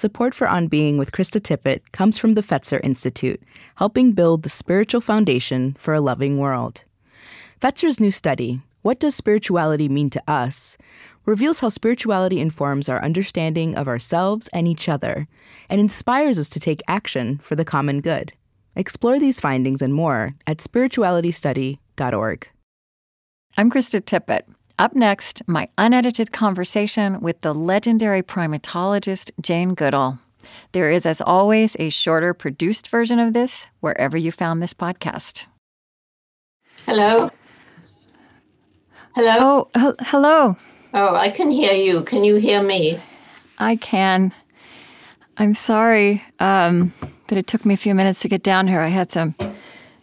support for On Being with Krista Tippett comes from the Fetzer Institute, helping build the spiritual foundation for a loving world. Fetzer's new study, What Does Spirituality Mean to Us? reveals how spirituality informs our understanding of ourselves and each other, and inspires us to take action for the common good. Explore these findings and more at spiritualitystudy.org. I'm Krista Tippett. Up next, my unedited conversation with the legendary primatologist Jane Goodall. There is, as always, a shorter produced version of this wherever you found this podcast. Hello. Hello. Oh, h- hello. Oh, I can hear you. Can you hear me? I can. I'm sorry um, that it took me a few minutes to get down here. I had some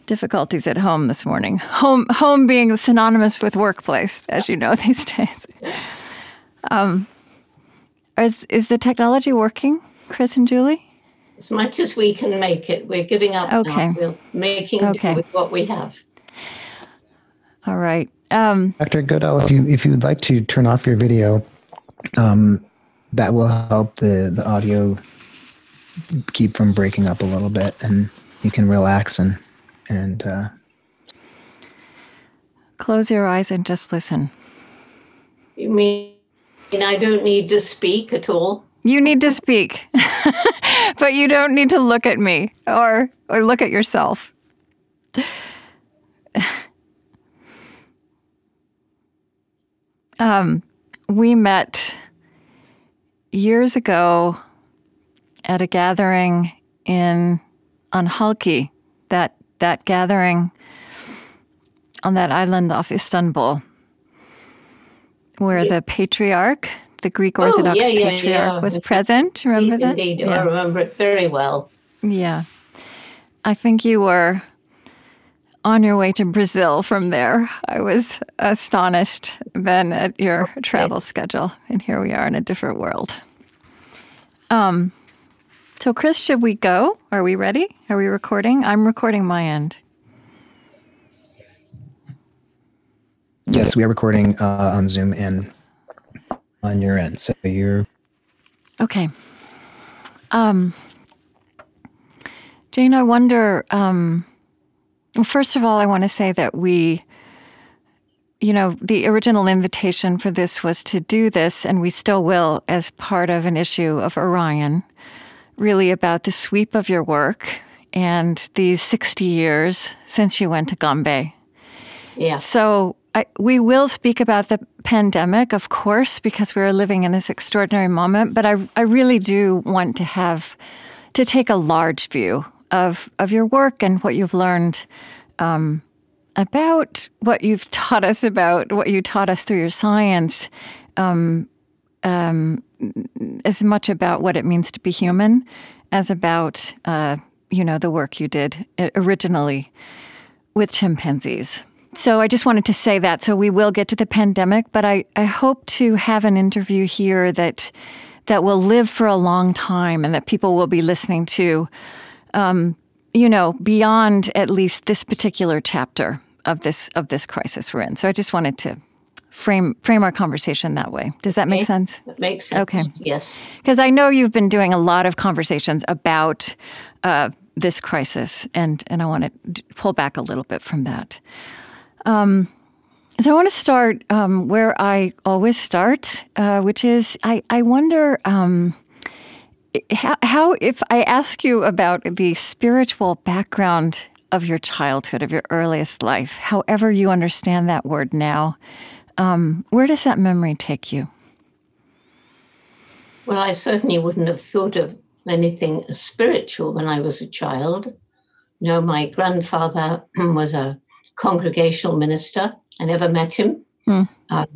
difficulties at home this morning. Home, home being synonymous with workplace, as you know these days. Um, is is the technology working, Chris and Julie? As much as we can make it. We're giving up Okay. now. We're making Okay. with what we have. All right. Um, Dr. Goodall, if you if you'd like to turn off your video, um, that will help the the audio keep from breaking up a little bit, and you can relax and and uh, close your eyes and just listen. You mean I don't need to speak at all? You need to speak, but you don't need to look at me or or look at yourself. um, we met years ago at a gathering in on Halki, that that gathering on that island off Istanbul, where the patriarch, the Greek Orthodox Oh, yeah, yeah, patriarch, yeah. was present. Remember that? Indeed, I remember it very well. yeah. I think you were on your way to Brazil from there. I was astonished then at your travel schedule, and here we are in a different world. Um, so, Chris, should we go? Are we ready? Are we recording? I'm recording my end. yes, we are recording uh, on Zoom and on your end. So you're Okay. Um, Jane, I wonder. Um, well, first of all, I want to say that we, you know, the original invitation for this was to do this, and we still will, as part of an issue of Orion, really about the sweep of your work and these 60 years since you went to Gombe. Yeah. So I, we will speak about the pandemic, of course, because we're living in this extraordinary moment. But I, I really do want to have to take a large view of of your work and what you've learned um, about what you've taught us about what you taught us through your science. Um, um, as much about what it means to be human as about uh, you know the work you did uh, originally with chimpanzees. So I just wanted to say that. So we will get to the pandemic, but I, I hope to have an interview here that that will live for a long time and that people will be listening to, um, you know, beyond at least this particular chapter of this of this crisis we're in. So I just wanted to frame frame our conversation that way. Does that make Okay. sense? That makes sense. Okay. Yes. Because I know you've been doing a lot of conversations about uh, this crisis, and and I want to pull back a little bit from that. Um, so I want to start um, where I always start, uh, which is I I wonder. Um, how, how, if I ask you about the spiritual background of your childhood, of your earliest life, however you understand that word now, um, where does that memory take you? Well, I certainly wouldn't have thought of anything spiritual when I was a child. No, my grandfather was a congregational minister. I never met him. Hmm. Um,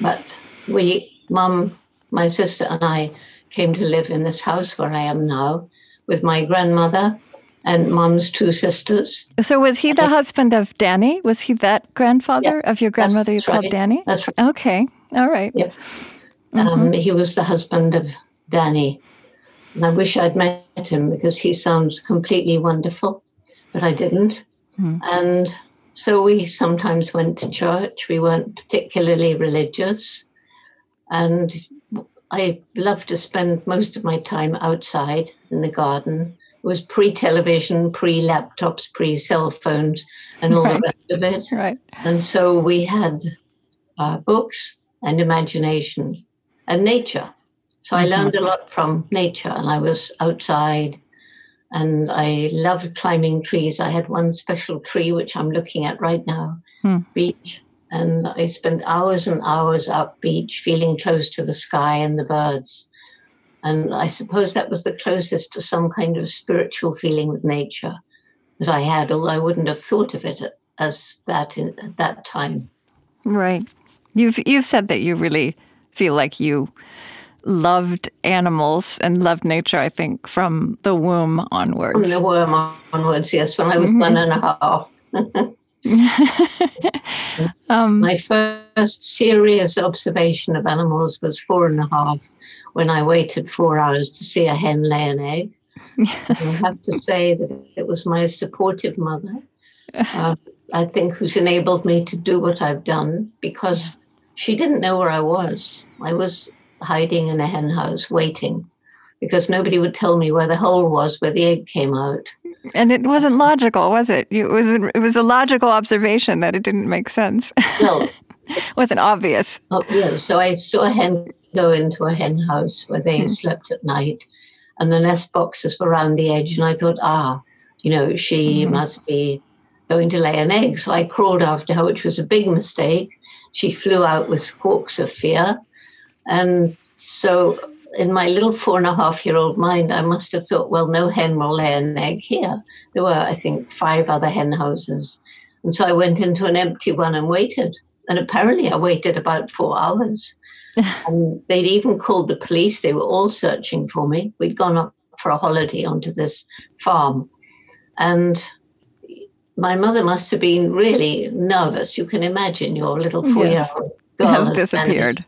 but we, mum, my sister, and I came to live in this house where I am now with my grandmother and mum's two sisters. So was he the husband of Danny? Was he that grandfather of your grandmother you called right. Danny? That's right. Okay. All right. Yep. Um, he was the husband of Danny. And I wish I'd met him because he sounds completely wonderful, but I didn't. Hmm. And so we sometimes went to church. We weren't particularly religious. And I loved to spend most of my time outside in the garden. Was pre television, pre laptops, pre cell phones, and all right. the rest of it. Right. And so we had uh, books and imagination and nature. So mm-hmm. I learned a lot from nature, and I was outside and I loved climbing trees. I had one special tree which I'm looking at right now, hmm. beech, and I spent hours and hours up beech, feeling close to the sky and the birds. And I suppose that was the closest to some kind of spiritual feeling with nature that I had, although I wouldn't have thought of it as that in, at that time. Right. You've you've said that you really feel like you loved animals and loved nature, I think, from the womb onwards. From the womb onwards, yes, when I was mm-hmm. one and a half. um, My first serious observation of animals was four and a half when I waited four hours to see a hen lay an egg. Yes. I have to say that it was my supportive mother, uh, I think, who's enabled me to do what I've done because she didn't know where I was. I was hiding in a hen house waiting because nobody would tell me where the hole was where the egg came out. And it wasn't logical, was it? It was it was a logical observation that it didn't make sense. No. it wasn't obvious. Oh, yeah. So I saw a hen go into a hen house where they hmm. slept at night and the nest boxes were around the edge and I thought, ah, you know, she mm. must be going to lay an egg. So I crawled after her, which was a big mistake. She flew out with squawks of fear. And so, in my little four and a half year old mind, I must have thought, well, no hen will lay an egg here. There were, I think, five other hen houses. And so I went into an empty one and waited. And apparently, I waited about four hours. and they'd even called the police. They were all searching for me. We'd gone up for a holiday onto this farm. And my mother must have been really nervous. You can imagine your little four year old girl has disappeared.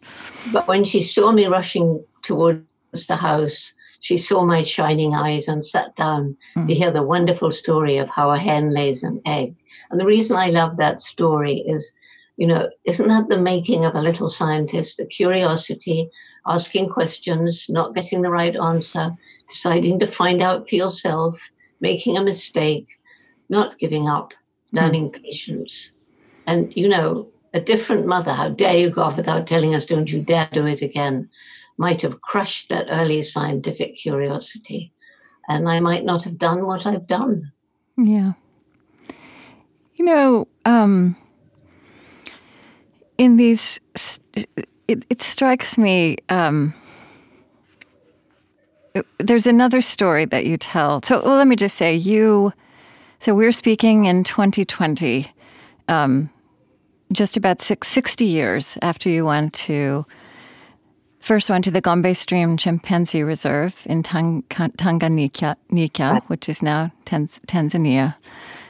But when she saw me rushing towards the house, she saw my shining eyes and sat down mm. to hear the wonderful story of how a hen lays an egg. And the reason I love that story is, you know, isn't that the making of a little scientist? The curiosity, asking questions, not getting the right answer, deciding to find out for yourself, making a mistake, not giving up, hmm. learning mm. patience. And, you know, a different mother, how dare you go off without telling us, don't you dare do it again, might have crushed that early scientific curiosity. And I might not have done what I've done. Yeah. You know, um, in these, it, it strikes me. Um, there's another story that you tell. So well, let me just say, you. So we're speaking in 2020. Um, just about six, 60 years after you went to first went to the Gombe Stream Chimpanzee Reserve in Tang- Tanganyika, which is now Tanz- Tanzania,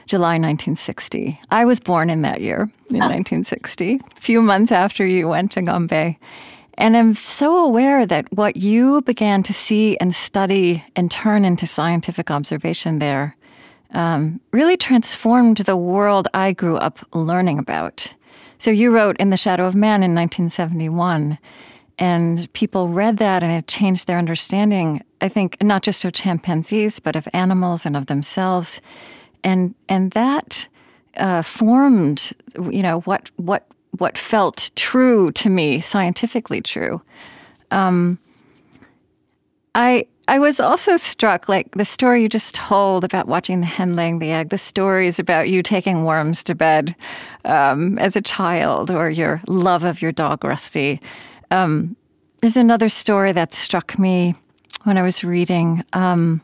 July 1960. I was born in that year, in 1960, a few months after you went to Gombe. And I'm so aware that what you began to see and study and turn into scientific observation there um, really transformed the world I grew up learning about. So you wrote In the Shadow of Man in 1971, and people read that and it changed their understanding, I think, not just of chimpanzees, but of animals and of themselves. And, and that uh, formed, you know, what, what, what felt true to me, scientifically true. Um, I, I was also struck, like the story you just told about watching the hen laying the egg, the stories about you taking worms to bed um, as a child, or your love of your dog Rusty. Um, there's another story that struck me when I was reading. Um,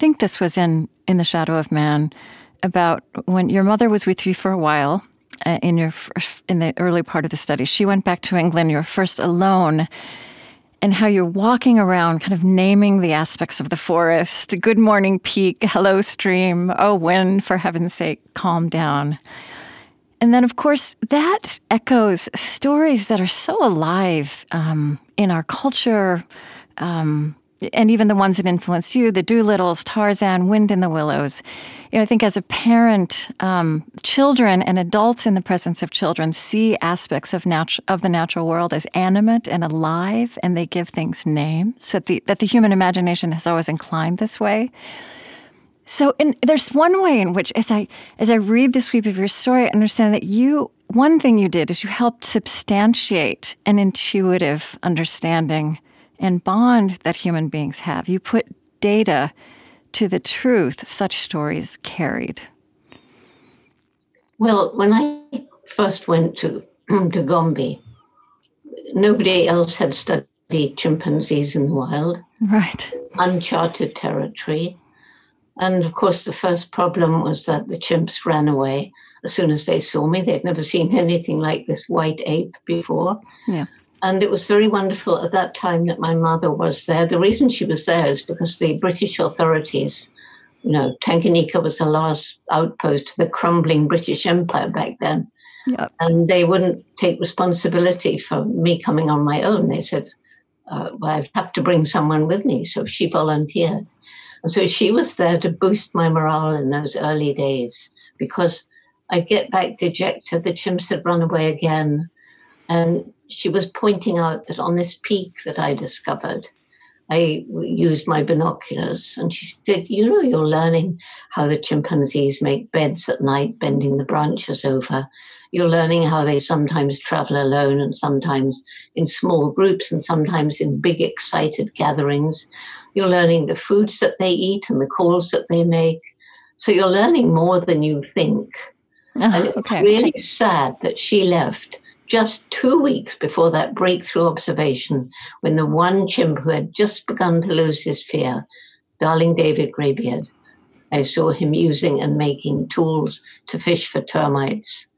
think this was in in the Shadow of Man about when your mother was with you for a while uh, in your in the early part of the study. She went back to England. You were first alone and how you're walking around, kind of naming the aspects of the forest. Good morning, peak. Hello, stream. Oh, wind, for heaven's sake, calm down. And then, of course, that echoes stories that are so alive um, in our culture, um, and even the ones that influenced you, the Dolittles, Tarzan, Wind in the Willows. You know, I think as a parent, um, children and adults in the presence of children see aspects of natu- of the natural world as animate and alive, and they give things names. That the that the human imagination has always inclined this way. So, in, there's one way in which, as I as I read the sweep of your story, I understand that you one thing you did is you helped substantiate an intuitive understanding and bond that human beings have. You put data to the truth such stories carried. Well, when I first went to to Gombe, nobody else had studied chimpanzees in the wild. Right. Uncharted territory. And of course, the first problem was that the chimps ran away as soon as they saw me. They'd never seen anything like this white ape before. Yeah. And it was very wonderful at that time that my mother was there. The reason she was there is because the British authorities, you know, Tanganyika was the last outpost of the crumbling British Empire back then. Yep. And they wouldn't take responsibility for me coming on my own. They said, uh, well, I have to bring someone with me. So she volunteered. And so she was there to boost my morale in those early days because I'd get back dejected. The chimps had run away again. And she was pointing out that on this peak that I discovered, I used my binoculars. And she said, You know, you're learning how the chimpanzees make beds at night, bending the branches over. You're learning how they sometimes travel alone and sometimes in small groups and sometimes in big, excited gatherings. You're learning the foods that they eat and the calls that they make. So you're learning more than you think. Oh, and it's okay. really sad that she left just two weeks before that breakthrough observation when the one chimp who had just begun to lose his fear, darling David Greybeard, I saw him using and making tools to fish for termites.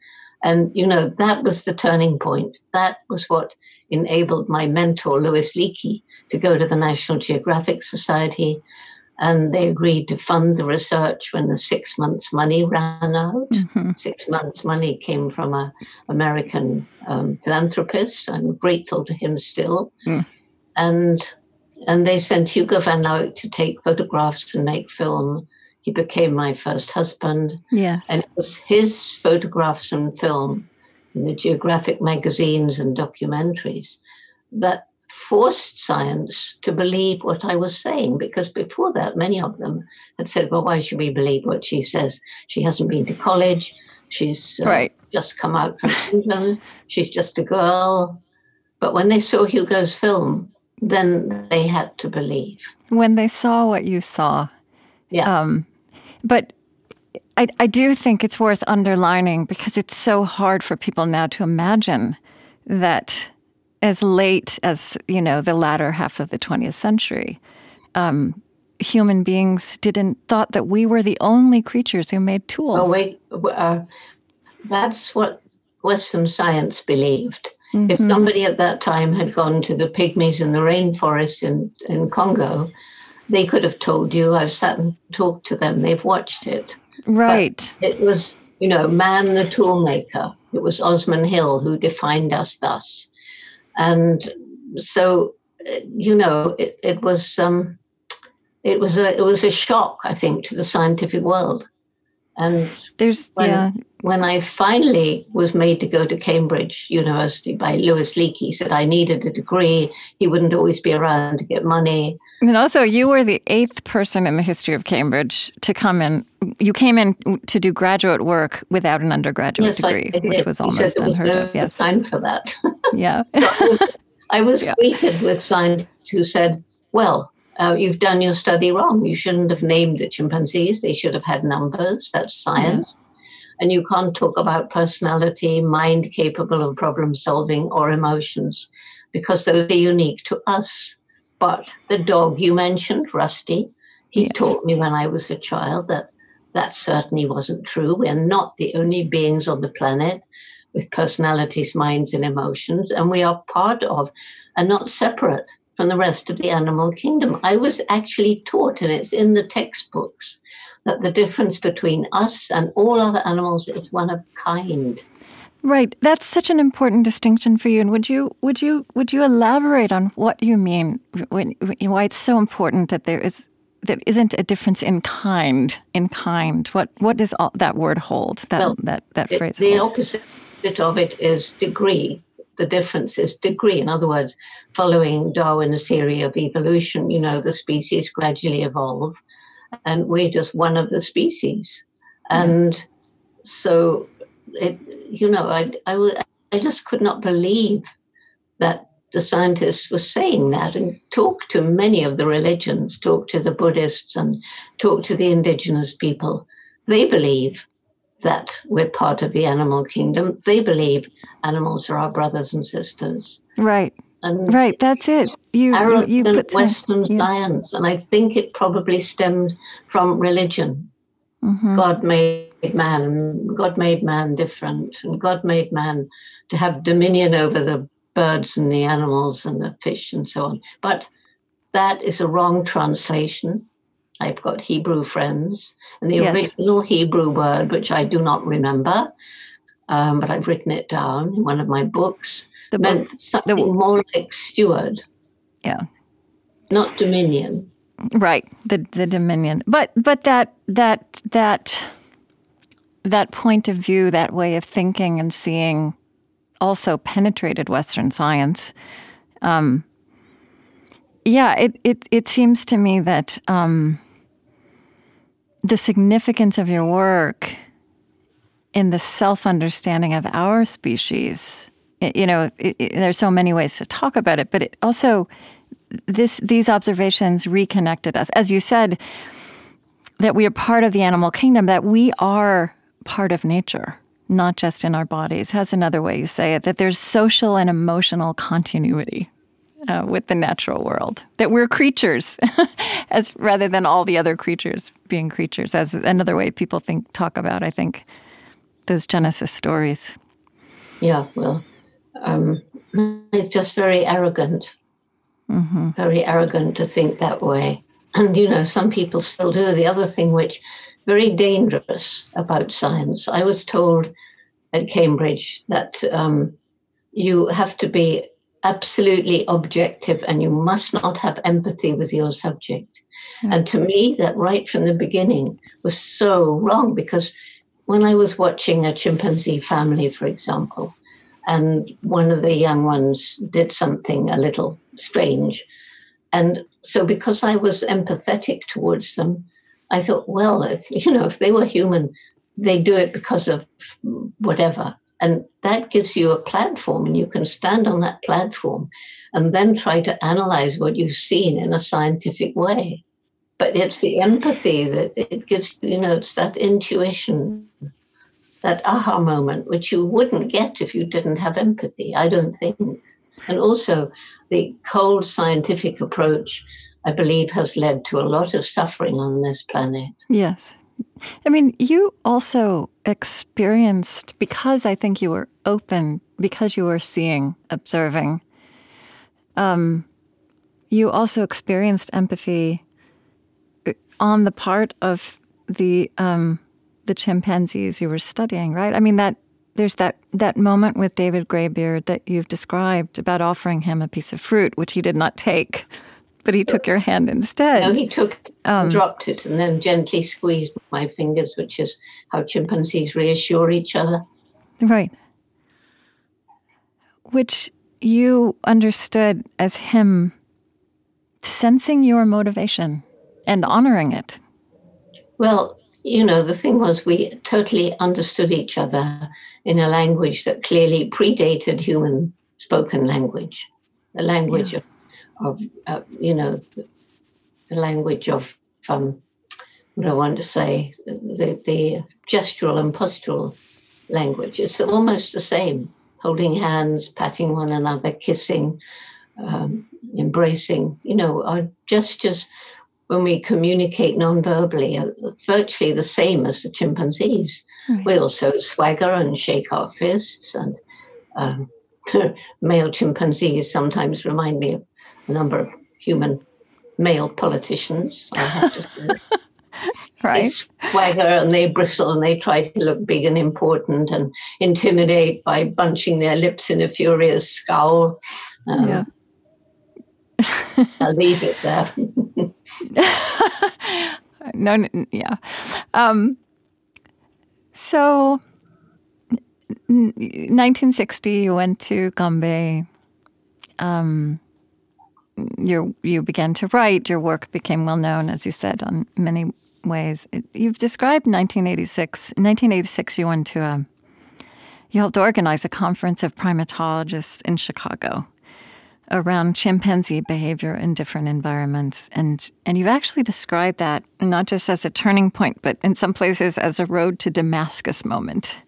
And, you know, that was the turning point. That was what enabled my mentor, Louis Leakey, to go to the National Geographic Society and they agreed to fund the research when the six months money ran out. Mhm. Six months money came from a American um, philanthropist. I'm grateful to him still. Mm. And and they sent Hugo van Lawick to take photographs and make film. He became my first husband, Yes. and it was his photographs and film in the geographic magazines and documentaries that forced science to believe what I was saying. Because before that, many of them had said, well, why should we believe what she says? She hasn't been to college. She's uh, Right. just come out from England. She's just a girl. But when they saw Hugo's film, then they had to believe. when they saw what you saw. Yeah. Um, but I, I do think it's worth underlining because it's so hard for people now to imagine that as late as you know the latter half of the 20th century, um, human beings didn't thought that we were the only creatures who made tools. Oh, wait. Uh, that's what Western science believed. If Mhm. somebody at that time had gone to the pygmies in the rainforest in, in Congo, they could have told you. I've sat and talked to them. They've watched it. right. It was, you know, man the toolmaker. It was Osman Hill who defined us thus. And so, you know, it, it was um, it was a it was a shock, I think, to the scientific world. And There's when- yeah. when I finally was made to go to Cambridge University by Louis Leakey, he said I needed a degree. He wouldn't always be around to get money. And also, you were the eighth person in the history of Cambridge to come in. You came in to do graduate work without an undergraduate Yes, degree, which was almost was unheard no of. Yes. time for that. Yeah. I was Yeah. greeted with scientists who said, "Well, uh, you've done your study wrong. You shouldn't have named the chimpanzees. They should have had numbers. That's science." And you can't talk about personality, mind capable of problem solving, or emotions, because those are unique to us. But the dog you mentioned, Rusty, he Yes. taught me when I was a child that that certainly wasn't true. We're not the only beings on the planet with personalities, minds, and emotions, and we are part of and not separate from the rest of the animal kingdom. I was actually taught, and it's in the textbooks, that the difference between us and all other animals is one of kind. Right. That's such an important distinction for you. And would you would you would you elaborate on what you mean when, why it's so important that there is there isn't a difference in kind in kind what what does all, that word hold that Well, that that It- phrase the hold? opposite of it is degree. The difference is degree. In other words, following Darwin's theory of evolution, you know, the species gradually evolve, and we're just one of the species. And so, it, you know, I, I, I just could not believe that the scientists were saying that and talk to many of the religions, talk to the Buddhists and talk to the indigenous people. They believe that we're part of the animal kingdom. They believe animals are our brothers and sisters. right And right that's it you you, arrogant you put Western yeah. science. And I think it probably stemmed from religion. Mhm. God made man, God made man different, and God made man to have dominion over the birds and the animals and the fish and so on. But that is a wrong translation. I've got Hebrew friends, and the Yes. original Hebrew word, which I do not remember, um, but I've written it down in one of my books, the meant book, something more like steward, yeah not dominion. right the the dominion but but that that that that point of view that way of thinking and seeing also penetrated western science um yeah it it it seems to me that um the significance of your work in the self understanding of our species you know it, it, there's so many ways to talk about it but it also this these observations reconnected us. As you said that we are part of the animal kingdom that we are part of nature not just in our bodies. Has another way you say it that there's social and emotional continuity uh, with the natural world that we're creatures as rather than all the other creatures being creatures. As another way people think talk about i think those genesis stories. Yeah, well, um, it's just very arrogant, very arrogant to think that way. And you know, some people still do. The other thing, which very dangerous about science, I was told at Cambridge that um, you have to be absolutely objective and you must not have empathy with your subject. And to me, that right from the beginning was so wrong because when I was watching a chimpanzee family, for example, and one of the young ones did something a little strange. And so, because I was empathetic towards them, I thought, well, if, you know, if they were human, they do it because of whatever. And that gives you a platform, and you can stand on that platform and then try to analyze what you've seen in a scientific way. But it's the empathy that it gives, you know, it's that intuition that aha moment, which you wouldn't get if you didn't have empathy, I don't think. And also, the cold scientific approach, I believe, has led to a lot of suffering on this planet. Yes. I mean, you also experienced, because I think you were open, because you were seeing, observing, um, you also experienced empathy uh, on the part of the um, the chimpanzees you were studying, right? I mean that there's that that moment with David Greybeard that you've described about offering him a piece of fruit, which he did not take, but he took your hand instead. No, he took, um, dropped it, and then gently squeezed my fingers, which is how chimpanzees reassure each other. Right. Which you understood as him sensing your motivation and honoring it. Well, you know, the thing was, we totally understood each other in a language that clearly predated human spoken language, the language of, of uh, you know, the, the language of, um, what I want to say, the, the gestural and postural language. It's almost the same holding hands, patting one another, kissing, um, embracing, you know, our gestures when we communicate non-verbally are virtually the same as the chimpanzees. Right. We also swagger and shake our fists, and um, male chimpanzees sometimes remind me of number of human male politicians. I have to say. right. they swagger and they bristle and they try to look big and important and intimidate by bunching their lips in a furious scowl. Um, yeah. I'll leave it there. no, no, yeah. Um, so, 1960, you went to Gombe. Um, you you began to write. Your work became well known, as you said, on many ways. You've described 1986. In 1986, you went to a you helped organize a conference of primatologists in Chicago around chimpanzee behavior in different environments. And, and you've actually described that not just as a turning point, but in some places as a road to Damascus moment.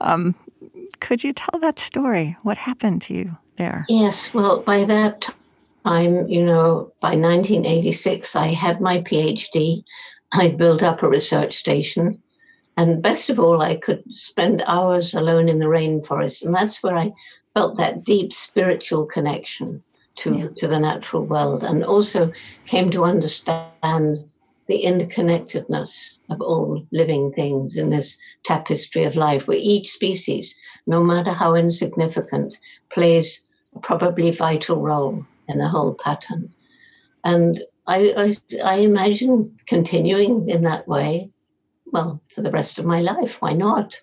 Um, could you tell that story? What happened to you there? Yes, well, by that time, you know, by 1986, I had my PhD. I built up a research station. And best of all, I could spend hours alone in the rainforest. And that's where I felt that deep spiritual connection to, yeah. to the natural world and also came to understand the interconnectedness of all living things in this tapestry of life, where each species, no matter how insignificant, plays a probably vital role in the whole pattern. And I, I, I imagine continuing in that way, well, for the rest of my life. Why not?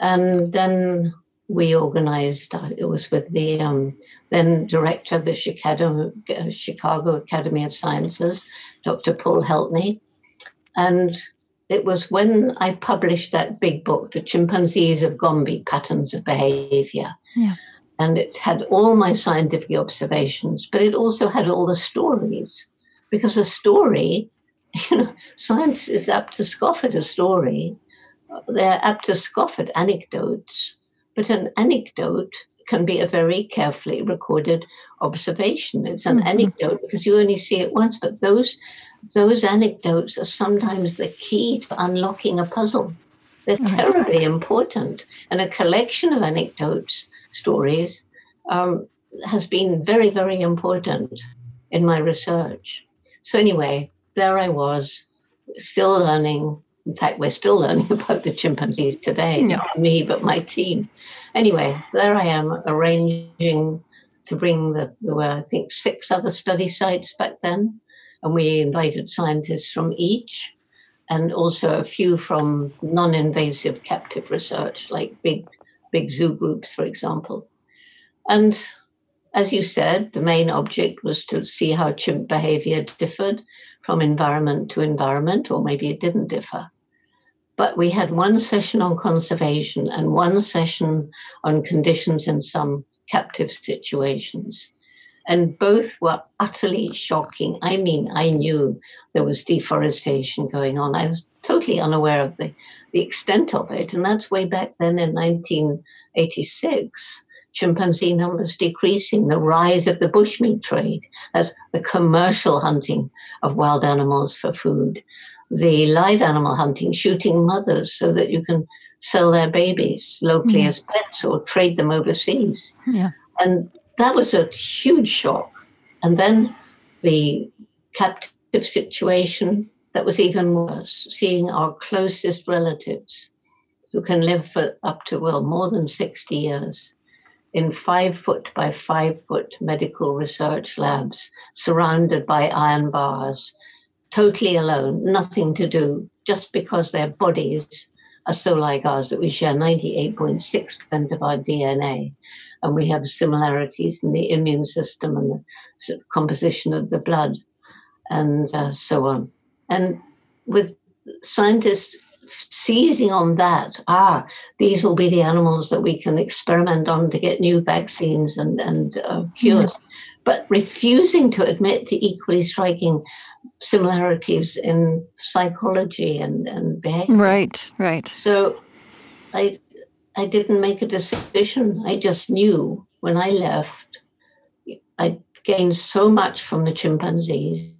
And then we organized, uh, it was with the um, then director of the Chicago, uh, Chicago Academy of Sciences, Dr. Paul Heltne. And it was when I published that big book, The Chimpanzees of Gombe Patterns of Behavior. Yeah. And it had all my scientific observations, but it also had all the stories. Because a story, you know, science is apt to scoff at a story. They're apt to scoff at anecdotes but an anecdote can be a very carefully recorded observation. It's an mm-hmm. anecdote because you only see it once, but those those anecdotes are sometimes the key to unlocking a puzzle. They're terribly important, and a collection of anecdotes, stories, um, has been very, very important in my research. So anyway, there I was, still learning, in fact, we're still learning about the chimpanzees today, not me, but my team. Anyway, there I am arranging to bring the, there were, I think, six other study sites back then. And we invited scientists from each and also a few from non invasive captive research, like big, big zoo groups, for example. And as you said, the main object was to see how chimp behavior differed from environment to environment, or maybe it didn't differ. But we had one session on conservation and one session on conditions in some captive situations. And both were utterly shocking. I mean, I knew there was deforestation going on. I was totally unaware of the, the extent of it. And that's way back then in 1986 chimpanzee numbers decreasing, the rise of the bushmeat trade, as the commercial hunting of wild animals for food, the live animal hunting, shooting mothers so that you can sell their babies locally mm. as pets or trade them overseas. Yeah. And that was a huge shock. And then the captive situation that was even worse, seeing our closest relatives who can live for up to, well, more than 60 years in five foot by five foot medical research labs surrounded by iron bars totally alone, nothing to do, just because their bodies are so like ours that we share 98.6% of our DNA. And we have similarities in the immune system and the composition of the blood and uh, so on. And with scientists seizing on that, ah, these will be the animals that we can experiment on to get new vaccines and, and uh, cures. Mm-hmm. But refusing to admit the equally striking similarities in psychology and, and behavior. Right, right. So I I didn't make a decision. I just knew when I left, I gained so much from the chimpanzees.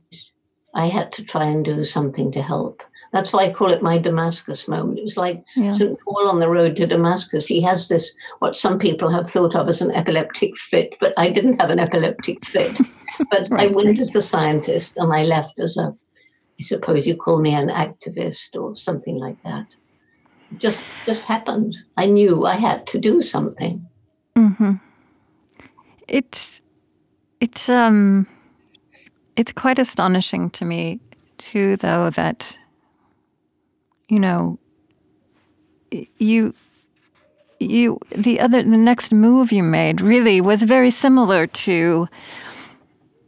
I had to try and do something to help. That's why I call it my Damascus moment. It was like yeah. St. Paul on the road to Damascus. He has this, what some people have thought of as an epileptic fit, but I didn't have an epileptic fit. But right. I went as a scientist and I left as a I suppose you call me an activist or something like that. It just just happened. I knew I had to do something. Mm-hmm. It's it's um it's quite astonishing to me too, though that you know you you the other the next move you made really was very similar to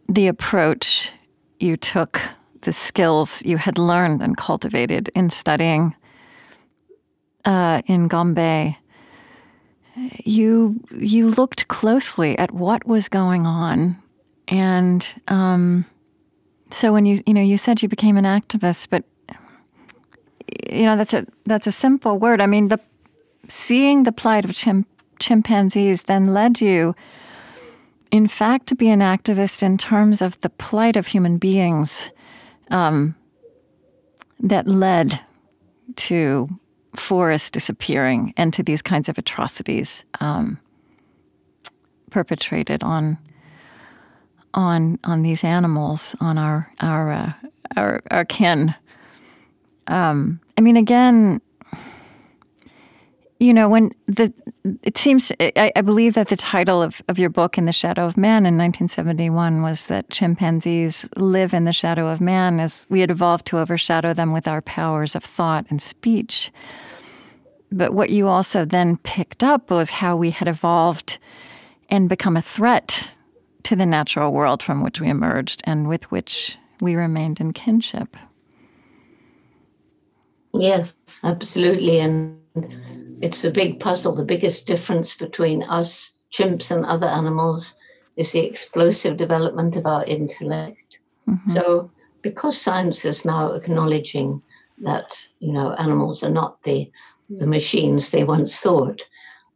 the approach you took the skills you had learned and cultivated in studying uh, in Gombe, you you looked closely at what was going on, and um, so when you you know you said you became an activist, but you know that's a that's a simple word. I mean, the seeing the plight of chim- chimpanzees then led you, in fact, to be an activist in terms of the plight of human beings um, that led to forests disappearing and to these kinds of atrocities um, perpetrated on on on these animals, on our our uh, our, our kin. Um, I mean, again, you know, when the it seems I, I, believe that the title of, of your book in the shadow of man in 1971 was that chimpanzees live in the shadow of man as we had evolved to overshadow them with our powers of thought and speech but what you also then picked up was how we had evolved and become a threat to the natural world from which we emerged and with which we remained in kinship yes absolutely and it's a big puzzle. The biggest difference between us, chimps, and other animals is the explosive development of our intellect. Mm-hmm. So, because science is now acknowledging that you know animals are not the the machines they once thought,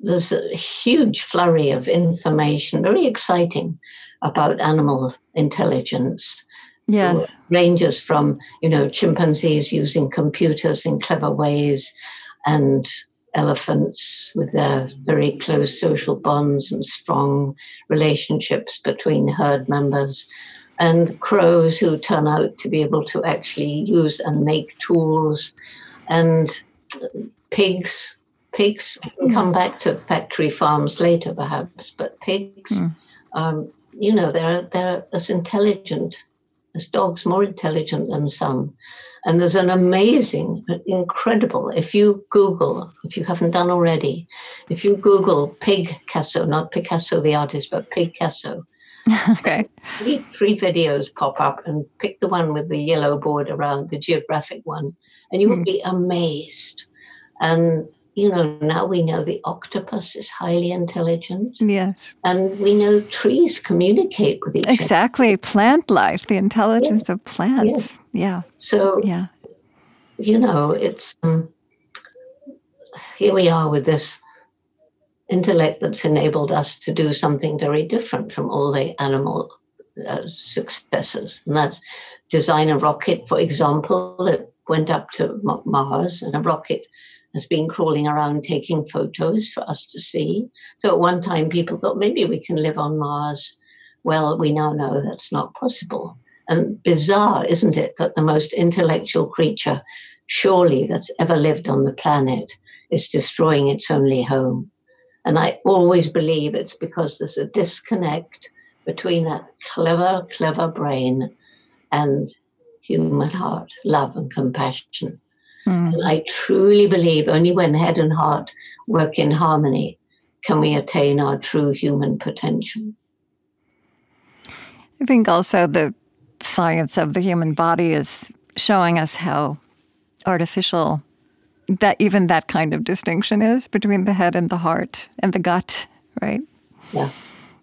there's a huge flurry of information, very exciting, about animal intelligence. Yes, ranges from you know chimpanzees using computers in clever ways, and elephants with their very close social bonds and strong relationships between herd members, and crows who turn out to be able to actually use and make tools, and pigs. Pigs can come back to factory farms later, perhaps, but pigs, mm. um, you know, they're they're as intelligent as dogs, more intelligent than some. And there's an amazing, incredible, if you Google, if you haven't done already, if you Google Pigcasso, not Picasso the artist, but Pigcasso. okay. Three, three videos pop up and pick the one with the yellow board around, the geographic one, and you will mm. be amazed. And you know, now we know the octopus is highly intelligent. Yes. And we know trees communicate with each exactly. other. Exactly. Plant life, the intelligence yeah. of plants. Yeah. yeah. So, yeah. you know, it's um, here we are with this intellect that's enabled us to do something very different from all the animal uh, successes. And that's design a rocket, for example, that went up to Mars and a rocket has been crawling around taking photos for us to see. So at one time, people thought maybe we can live on Mars. Well, we now know that's not possible. And bizarre, isn't it, that the most intellectual creature, surely, that's ever lived on the planet is destroying its only home. And I always believe it's because there's a disconnect between that clever, clever brain and human heart, love and compassion. Mm. And I truly believe only when head and heart work in harmony can we attain our true human potential. I think also the science of the human body is showing us how artificial that even that kind of distinction is between the head and the heart and the gut, right? Yeah.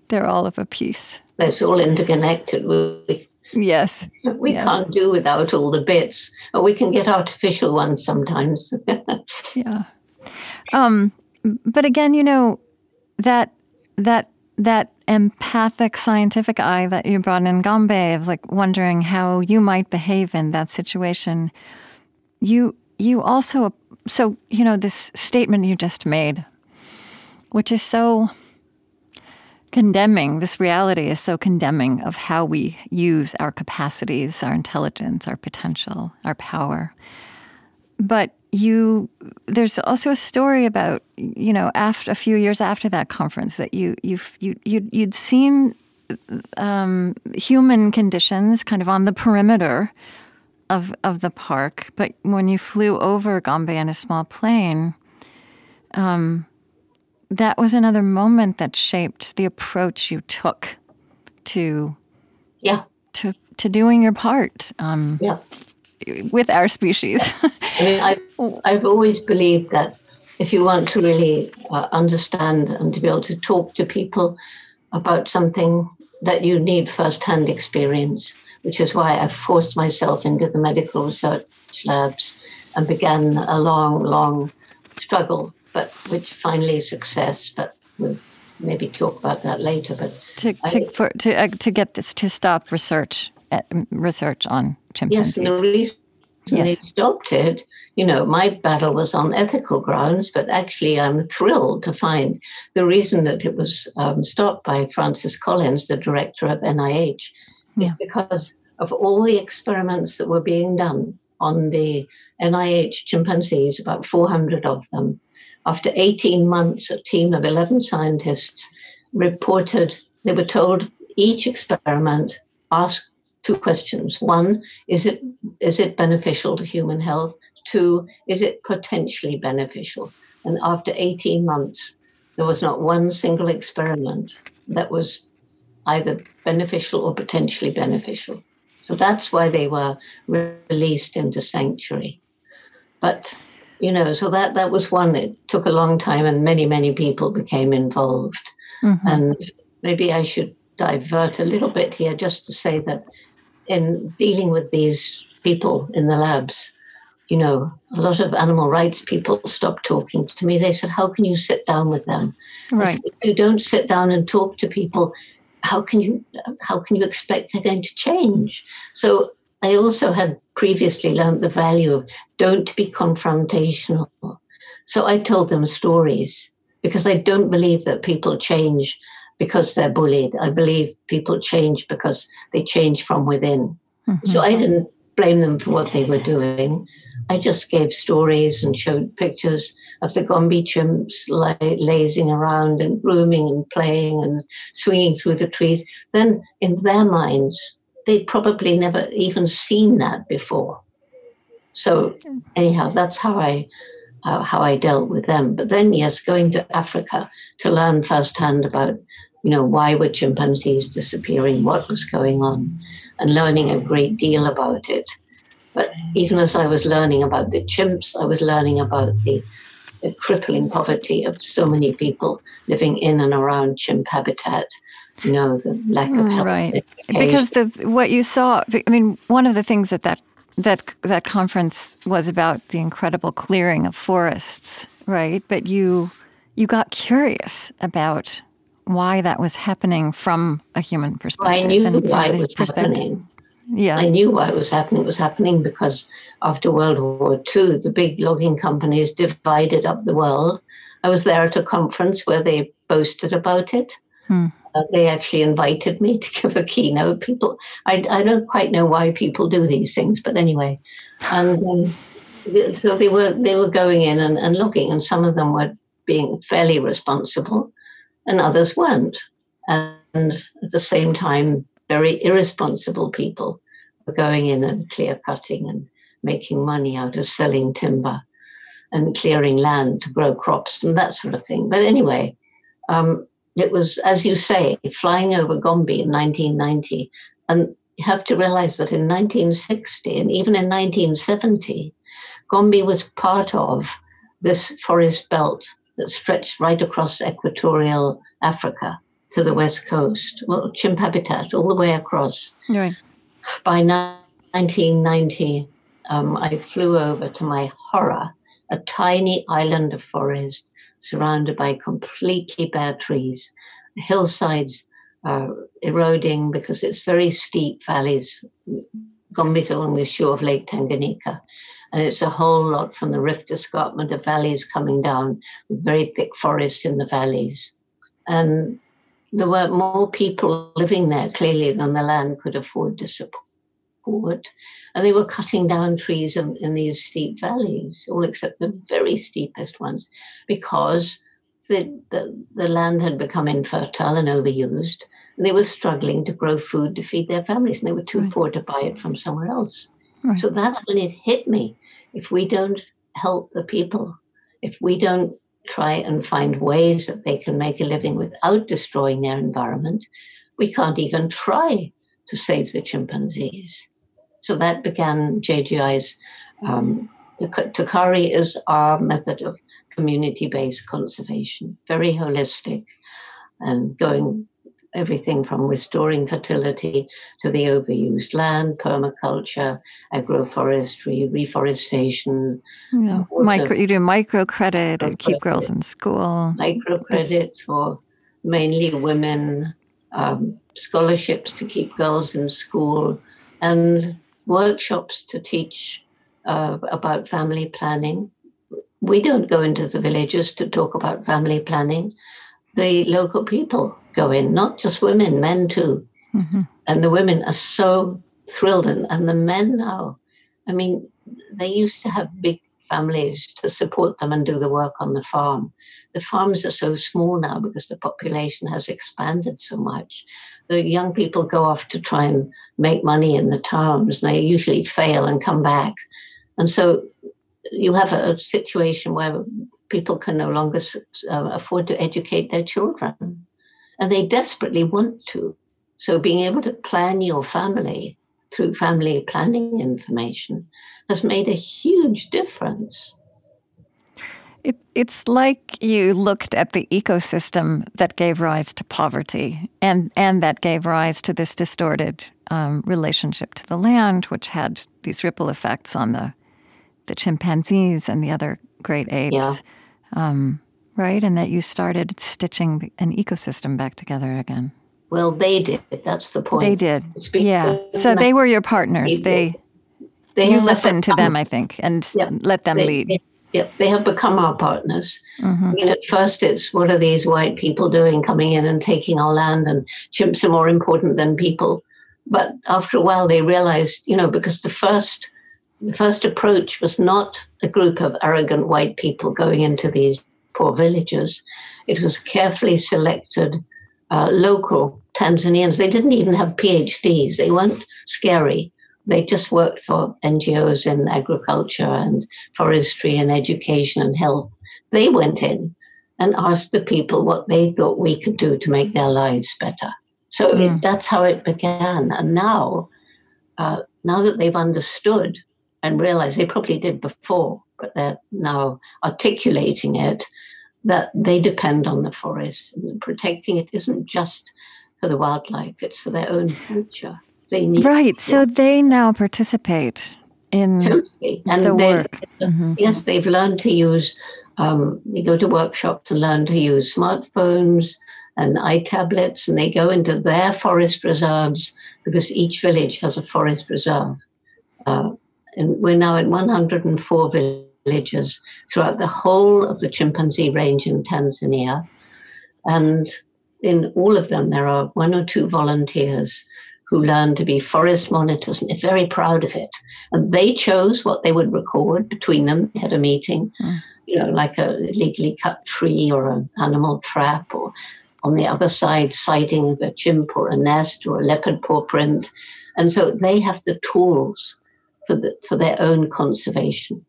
They're all of a piece. It's all interconnected. We Yes. We yes. can't do without all the bits, but we can get artificial ones sometimes. yeah. Um, but again, you know, that that that empathic scientific eye that you brought in Gombe of like wondering how you might behave in that situation. You you also so you know this statement you just made, which is so condemning. This reality is so condemning of how we use our capacities, our intelligence, our potential, our power. But you, there's also a story about you know after a few years after that conference that you you you you'd, you'd seen um, human conditions kind of on the perimeter of of the park, but when you flew over Gombe in a small plane. Um, that was another moment that shaped the approach you took to yeah. to to doing your part um, yeah. with our species. I mean, I've, I've always believed that if you want to really uh, understand and to be able to talk to people about something, that you need first-hand experience, which is why I forced myself into the medical research labs and began a long, long struggle but which finally is success. But we'll maybe talk about that later. But to to for, to, uh, to get this to stop research uh, research on chimpanzees. Yes, the reason yes. they stopped it, you know, my battle was on ethical grounds, but actually, I'm thrilled to find the reason that it was um, stopped by Francis Collins, the director of NIH, yeah. is because of all the experiments that were being done on the NIH chimpanzees, about 400 of them, after 18 months, a team of 11 scientists reported they were told each experiment asked two questions. One, is it is it beneficial to human health? Two, is it potentially beneficial? And after 18 months, there was not one single experiment that was either beneficial or potentially beneficial. So that's why they were released into sanctuary. But you know so that that was one it took a long time and many many people became involved. Mm-hmm. and maybe i should divert a little bit here just to say that in dealing with these people in the labs you know a lot of animal rights people stopped talking to me. They said how can you sit down with them? Right. if you don't sit down and talk to people how can you how can you expect they're going to change? So I also had previously learned the value of don't be confrontational. So I told them stories because I don't believe that people change because they're bullied. I believe people change because they change from within. Mm-hmm. So I didn't blame them for what they were doing. I just gave stories and showed pictures of the Gombe chimps lazing around and grooming and playing and swinging through the trees. Then, in their minds, they'd probably never even seen that before. So anyhow, that's how I uh, how I dealt with them. But then, yes, going to Africa to learn firsthand about you know why were chimpanzees disappearing, what was going on, and learning a great deal about it. But even as I was learning about the chimps, I was learning about the, the crippling poverty of so many people living in and around chimp habitat know the lack of help right. because the what you saw i mean one of the things that that that that conference was about the incredible clearing of forests right? But you you got curious about why that was happening from a human perspective I knew and why it was happening. Yeah. I knew why it was happening. It was happening because after World War II the big logging companies divided up the world. I was there at a conference where they boasted about it. Hmm. They actually invited me to give a keynote. People, I, I don't quite know why people do these things, but anyway, and um, so they were they were going in and, and looking, and some of them were being fairly responsible, and others weren't. And at the same time, very irresponsible people were going in and clear cutting and making money out of selling timber and clearing land to grow crops and that sort of thing. But anyway, um, it was, as you say, flying over Gombe in 1990. And you have to realize that in 1960 and even in 1970, Gombe was part of this forest belt that stretched right across equatorial Africa to the west coast, well, chimp habitat all the way across. Right. By 1990, um, I flew over to my horror, a tiny island of forest surrounded by completely bare trees. Hillsides are eroding because it's very steep valleys. Gombe's along the shore of Lake Tanganyika. And it's a whole lot from the rift escarpment of valleys coming down with very thick forest in the valleys. And there were more people living there clearly than the land could afford to support. And they were cutting down trees in, in these steep valleys, all except the very steepest ones, because the, the, the land had become infertile and overused. And they were struggling to grow food to feed their families, and they were too right. poor to buy it from somewhere else. Right. So that's when it hit me. If we don't help the people, if we don't try and find ways that they can make a living without destroying their environment, we can't even try to save the chimpanzees. So that began JGI's. Um, TACARE is our method of community based conservation, very holistic and going everything from restoring fertility to the overused land, permaculture, agroforestry, reforestation. Yeah. Uh, micro, you do microcredit and keep girls in school. Microcredit for mainly women, um, scholarships to keep girls in school, and workshops to teach uh, about family planning. We don't go into the villages to talk about family planning. The local people go in, not just women, men too. Mm-hmm. And the women are so thrilled. And, and the men now, I mean, they used to have big families to support them and do the work on the farm. The farms are so small now because the population has expanded so much. The young people go off to try and make money in the towns. They usually fail and come back. And so you have a situation where people can no longer uh, afford to educate their children and they desperately want to. So, being able to plan your family through family planning information has made a huge difference. It, it's like you looked at the ecosystem that gave rise to poverty and, and that gave rise to this distorted um, relationship to the land, which had these ripple effects on the, the chimpanzees and the other great apes. Yeah. Um, right? And that you started stitching an ecosystem back together again. Well, they did. That's the point. They did. Yeah. So they were your partners. They, they, you listened to them, I think, and let them they, lead. They, yeah, they have become our partners. Mm-hmm. I mean, at first, it's what are these white people doing, coming in and taking our land, and chimps are more important than people. But after a while, they realized, you know, because the first the first approach was not a group of arrogant white people going into these poor villages. It was carefully selected uh, local Tanzanians. They didn't even have PhDs, they weren't scary. They just worked for NGOs in agriculture and forestry and education and health. They went in and asked the people what they thought we could do to make their lives better. So mm. it, that's how it began. And now, uh, now that they've understood and realized they probably did before, but they're now articulating it, that they depend on the forest and protecting it isn't just for the wildlife, it's for their own future. They need right. So they now participate in totally. and the work. Mm-hmm. Yes, they've learned to use. Um, they go to workshops and learn to use smartphones and iTablets, and they go into their forest reserves because each village has a forest reserve. Uh, and we're now in 104 villages throughout the whole of the chimpanzee range in Tanzania. And in all of them, there are one or two volunteers who learned to be forest monitors, and they're very proud of it. And they chose what they would record between them. They had a meeting, mm. you know, like a legally cut tree or an animal trap, or on the other side, sighting of a chimp or a nest or a leopard paw print. And so they have the tools for, the, for their own conservation.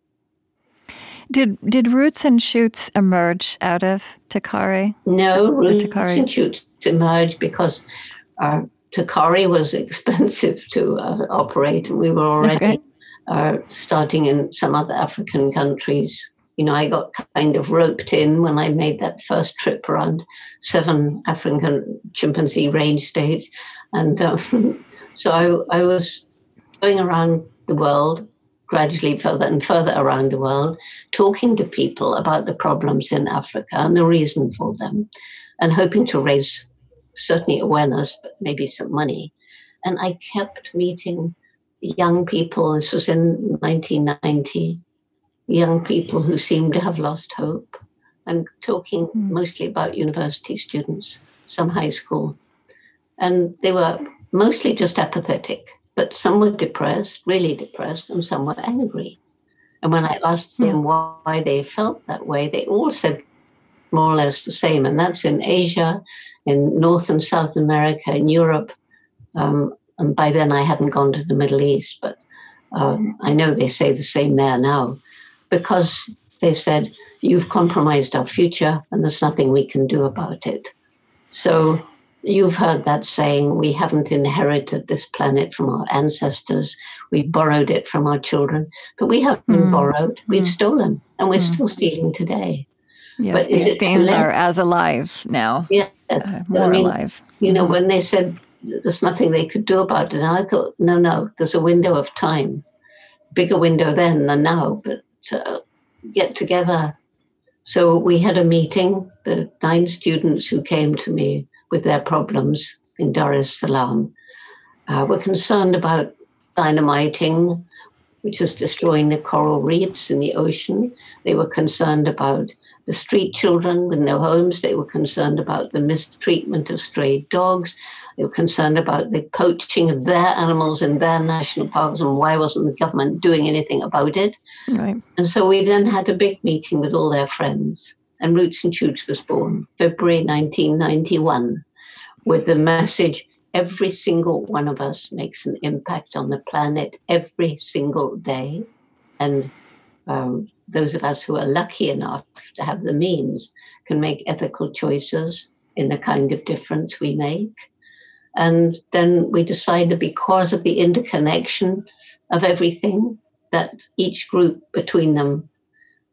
Did did roots and shoots emerge out of TACARE? No, roots TACARE. and shoots emerged because uh, TACARE was expensive to uh, operate, and we were already uh, starting in some other African countries. You know, I got kind of roped in when I made that first trip around seven African chimpanzee range states, and um, so I, I was going around the world gradually further and further around the world, talking to people about the problems in Africa and the reason for them, and hoping to raise certainly awareness, but maybe some money. And I kept meeting young people, this was in 1990, young people who seemed to have lost hope. I'm talking mm. mostly about university students some high school. And they were mostly just apathetic, but some were depressed, really depressed, and some were angry. And when I asked them why they felt that way, they all said more or less the same. And that's in Asia, in North and South America, in Europe. Um, and by then I hadn't gone to the Middle East, but um, I know they say the same there now because they said, You've compromised our future and there's nothing we can do about it. So you've heard that saying, We haven't inherited this planet from our ancestors. We borrowed it from our children, but we haven't mm. borrowed, we've mm. stolen, and we're mm. still stealing today. Yes, but these themes are as alive now. Yes, uh, more I mean, alive. You know, mm-hmm. when they said there's nothing they could do about it, and I thought, no, no, there's a window of time, bigger window then than now, but uh, get together. So we had a meeting, the nine students who came to me with their problems in Dar es Salaam uh, were concerned about dynamiting, which is destroying the coral reefs in the ocean. They were concerned about the street children with no homes. They were concerned about the mistreatment of stray dogs. They were concerned about the poaching of their animals in their national parks and why wasn't the government doing anything about it? Right. And so we then had a big meeting with all their friends, and Roots and Shoots was born February 1991 with the message every single one of us makes an impact on the planet every single day. And um, those of us who are lucky enough to have the means can make ethical choices in the kind of difference we make. And then we decide that because of the interconnection of everything, that each group between them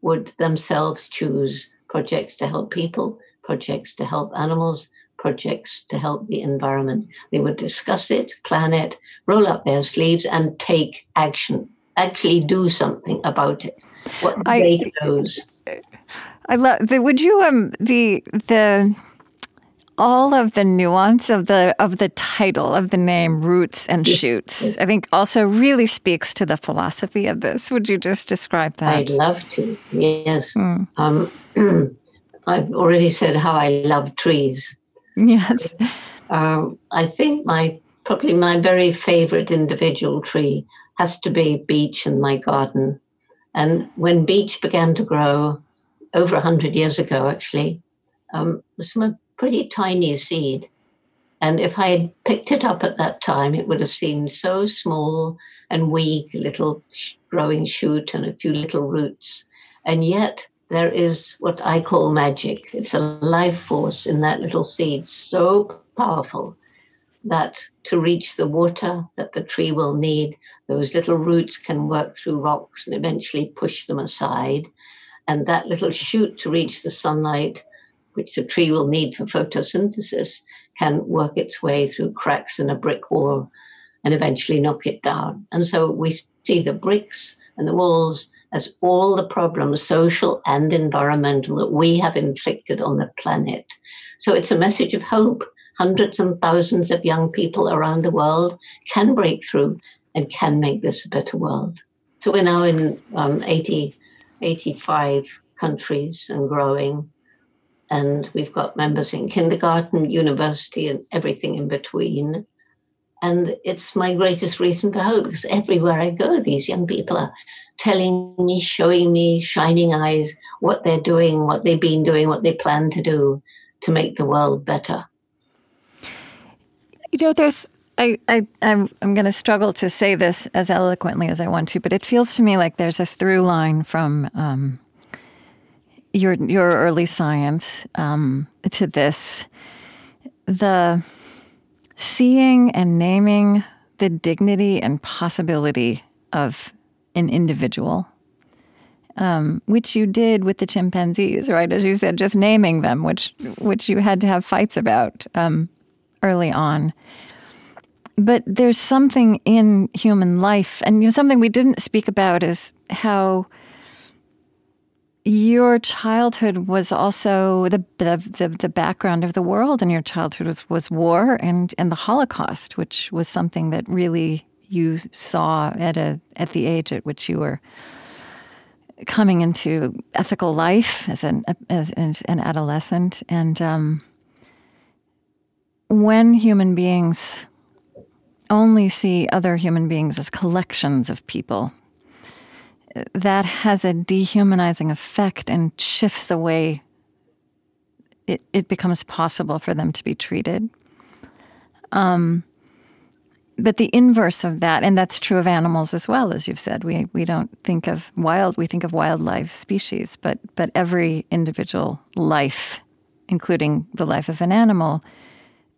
would themselves choose projects to help people, projects to help animals, projects to help the environment. They would discuss it, plan it, roll up their sleeves, and take action, actually do something about it what I. I love. The, would you um the the all of the nuance of the of the title of the name roots and shoots i think also really speaks to the philosophy of this. Would you just describe that? I'd love to yes. Mm. um, i've already said how i love trees. Yes. Um, i think my probably my very favorite individual tree has to be beech in my garden and when beech began to grow over 100 years ago, actually, um, it was from a pretty tiny seed. And if I had picked it up at that time, it would have seemed so small and weak, little growing shoot and a few little roots. And yet, there is what I call magic. It's a life force in that little seed, so powerful that to reach the water that the tree will need, those little roots can work through rocks and eventually push them aside. And that little shoot to reach the sunlight, which the tree will need for photosynthesis, can work its way through cracks in a brick wall and eventually knock it down. And so we see the bricks and the walls as all the problems, social and environmental, that we have inflicted on the planet. So it's a message of hope hundreds and thousands of young people around the world can break through and can make this a better world. So we're now in um, 80, 85 countries and growing. And we've got members in kindergarten, university, and everything in between. And it's my greatest reason for hope because everywhere I go, these young people are telling me, showing me, shining eyes, what they're doing, what they've been doing, what they plan to do to make the world better. You know, there's I, I I'm I'm going to struggle to say this as eloquently as I want to, but it feels to me like there's a through line from um, your your early science um, to this, the seeing and naming the dignity and possibility of an individual, um, which you did with the chimpanzees, right? As you said, just naming them, which which you had to have fights about. Um, early on. But there's something in human life, and you know, something we didn't speak about is how your childhood was also the, the, the, the, background of the world and your childhood was, was war and, and the Holocaust, which was something that really you saw at a at the age at which you were coming into ethical life as an as, an adolescent. And um, when human beings only see other human beings as collections of people, that has a dehumanizing effect and shifts the way it, it becomes possible for them to be treated. Um, but the inverse of that, and that's true of animals as well, as you've said. We we don't think of wild, we think of wildlife species, but but every individual life, including the life of an animal,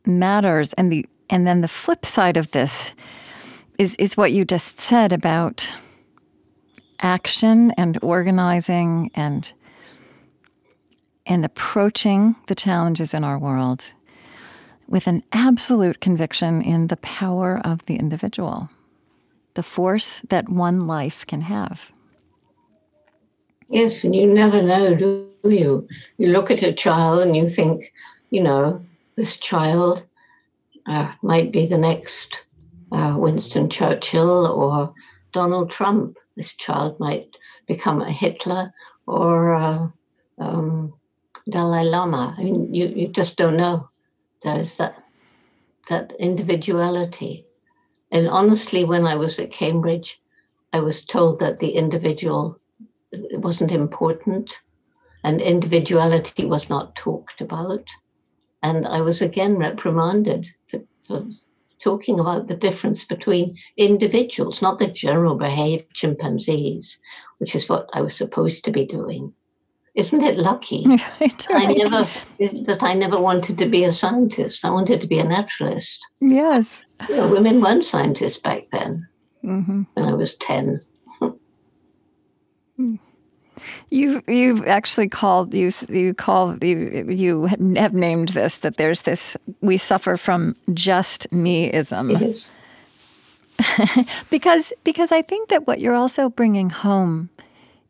matters. And the and then the flip side of this is is what you just said about action and organizing and and approaching the challenges in our world with an absolute conviction in the power of the individual, the force that one life can have. Yes, and you never know, do you? You look at a child and you think, you know, this child uh, might be the next uh, Winston Churchill or Donald Trump. This child might become a Hitler or uh, um, Dalai Lama. I mean, you, you just don't know. There's that that individuality. And honestly, when I was at Cambridge, I was told that the individual wasn't important and individuality was not talked about. And I was again reprimanded for, for talking about the difference between individuals, not the general behaved chimpanzees, which is what I was supposed to be doing, isn't it lucky right, right. I never, that I never wanted to be a scientist? I wanted to be a naturalist. Yes. You know, women weren't scientists back then mm-hmm. when I was 10. You you've actually called you you call you you have named this that there's this we suffer from just meism. Yes. because because I think that what you're also bringing home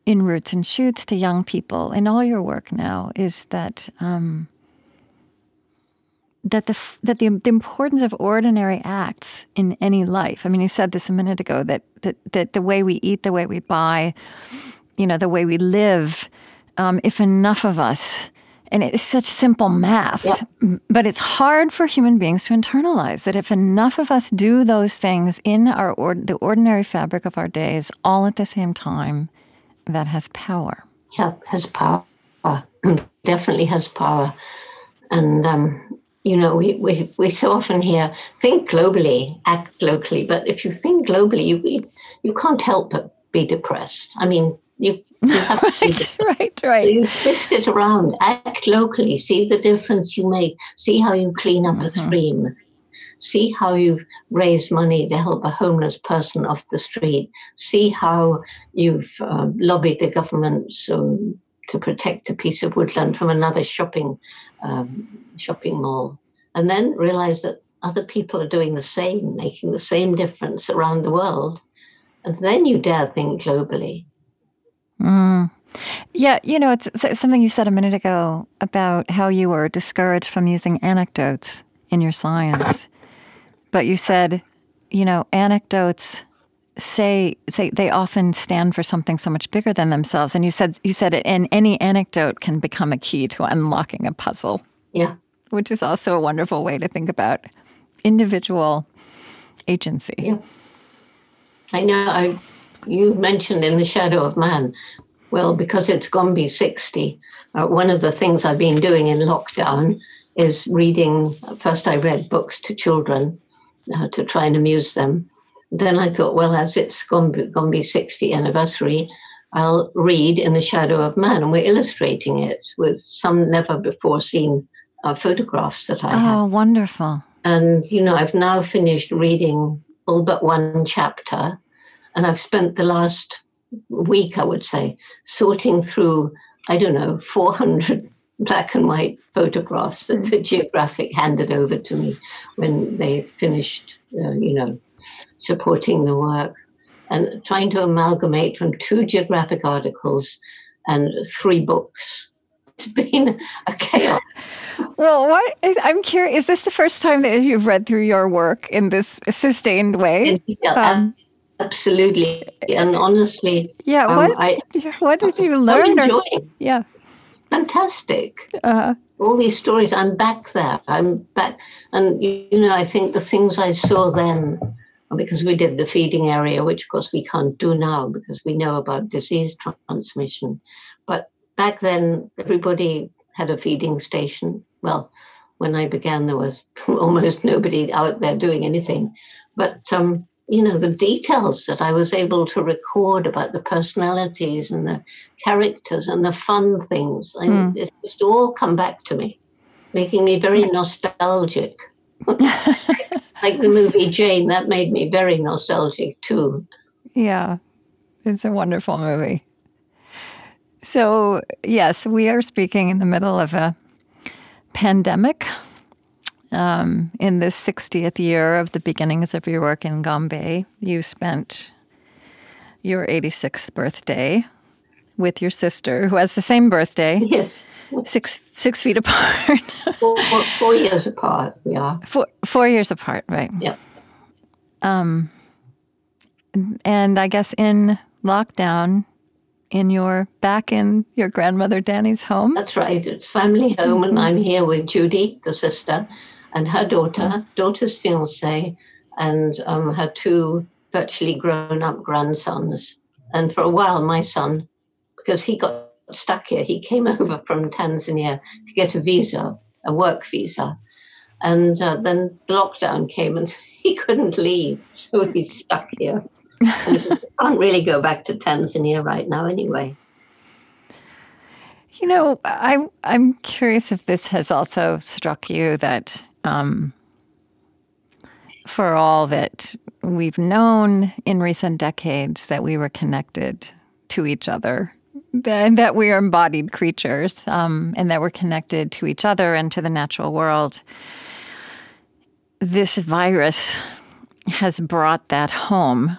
in Roots and Shoots to young people in all your work now is that um, that the that the, the importance of ordinary acts in any life. I mean, you said this a minute ago that that, that the way we eat, the way we buy, you know, the way we live. Um, if enough of us, and it's such simple math, yeah. but it's hard for human beings to internalize that if enough of us do those things in our the ordinary fabric of our days, all at the same time, that has power. Yeah, has power. Definitely has power. And, um, you know, we, we, we so often hear think globally, act locally. But if you think globally, you, you can't help but be depressed. I mean, you, you right, right, right. You twist it around, act locally, see the difference you make, see how you clean up mm-hmm. a stream, see how you've raised money to help a homeless person off the street, see how you've uh, lobbied the government so, to protect a piece of woodland from another shopping um, shopping mall, and then realize that other people are doing the same, making the same difference around the world, and then you dare think globally. Mm. Yeah, you know, it's something you said a minute ago about how you were discouraged from using anecdotes in your science. But you said, you know, anecdotes say say they often stand for something so much bigger than themselves. And you said you said it, and any anecdote can become a key to unlocking a puzzle. Yeah, which is also a wonderful way to think about individual agency. Yeah, I know. I you mentioned in the shadow of man. Well, because it's Gombe 60, uh, one of the things I've been doing in lockdown is reading. First, I read books to children uh, to try and amuse them. Then I thought, well, as it's to be 60 anniversary, I'll read In the Shadow of Man. And we're illustrating it with some never before seen uh, photographs that I oh, have. Oh, wonderful. And, you know, I've now finished reading all but one chapter. And I've spent the last week, I would say, sorting through, I don't know, 400 black and white photographs that the Geographic handed over to me when they finished, uh, you know, supporting the work, and trying to amalgamate from two Geographic articles and three books. It's been a chaos. Well, what is, I'm curious. Is this the first time that you've read through your work in this sustained way? Um, absolutely, and honestly, yeah. What um, I, what did you learn? Or, yeah fantastic. Uh-huh. all these stories. I'm back there. I'm back, and you, you know, I think the things I saw then, because we did the feeding area, which of course we can't do now because we know about disease transmission, but back then everybody had a feeding station. Well, when I began, there was almost nobody out there doing anything, but um, you know, the details that I was able to record about the personalities and the characters and the fun things. Mm. It just all come back to me, making me very nostalgic. like the movie Jane, that made me very nostalgic too. Yeah, it's a wonderful movie. So, yes, we are speaking in the middle of a pandemic um, in this 60th year of the beginnings of your work in Gombe, you spent your 86th birthday with your sister, who has the same birthday. Yes. Six six feet apart. four, four, four, years apart, we are. Four, four years apart, right? Yeah. Um, and I guess in lockdown, in your back in your grandmother Danny's home. That's right. It's family home, mm-hmm. and I'm here with Judy, the sister, and her daughter, daughter's fiance, and um, her two virtually grown up grandsons. And for a while, my son, because he got stuck here, he came over from Tanzania to get a visa, a work visa. And uh, then the lockdown came and he couldn't leave. So he's stuck here. can't really go back to Tanzania right now, anyway. You know, I'm I'm curious if this has also struck you that um, for all that we've known in recent decades that we were connected to each other, that, that we are embodied creatures, um, and that we're connected to each other and to the natural world. This virus has brought that home,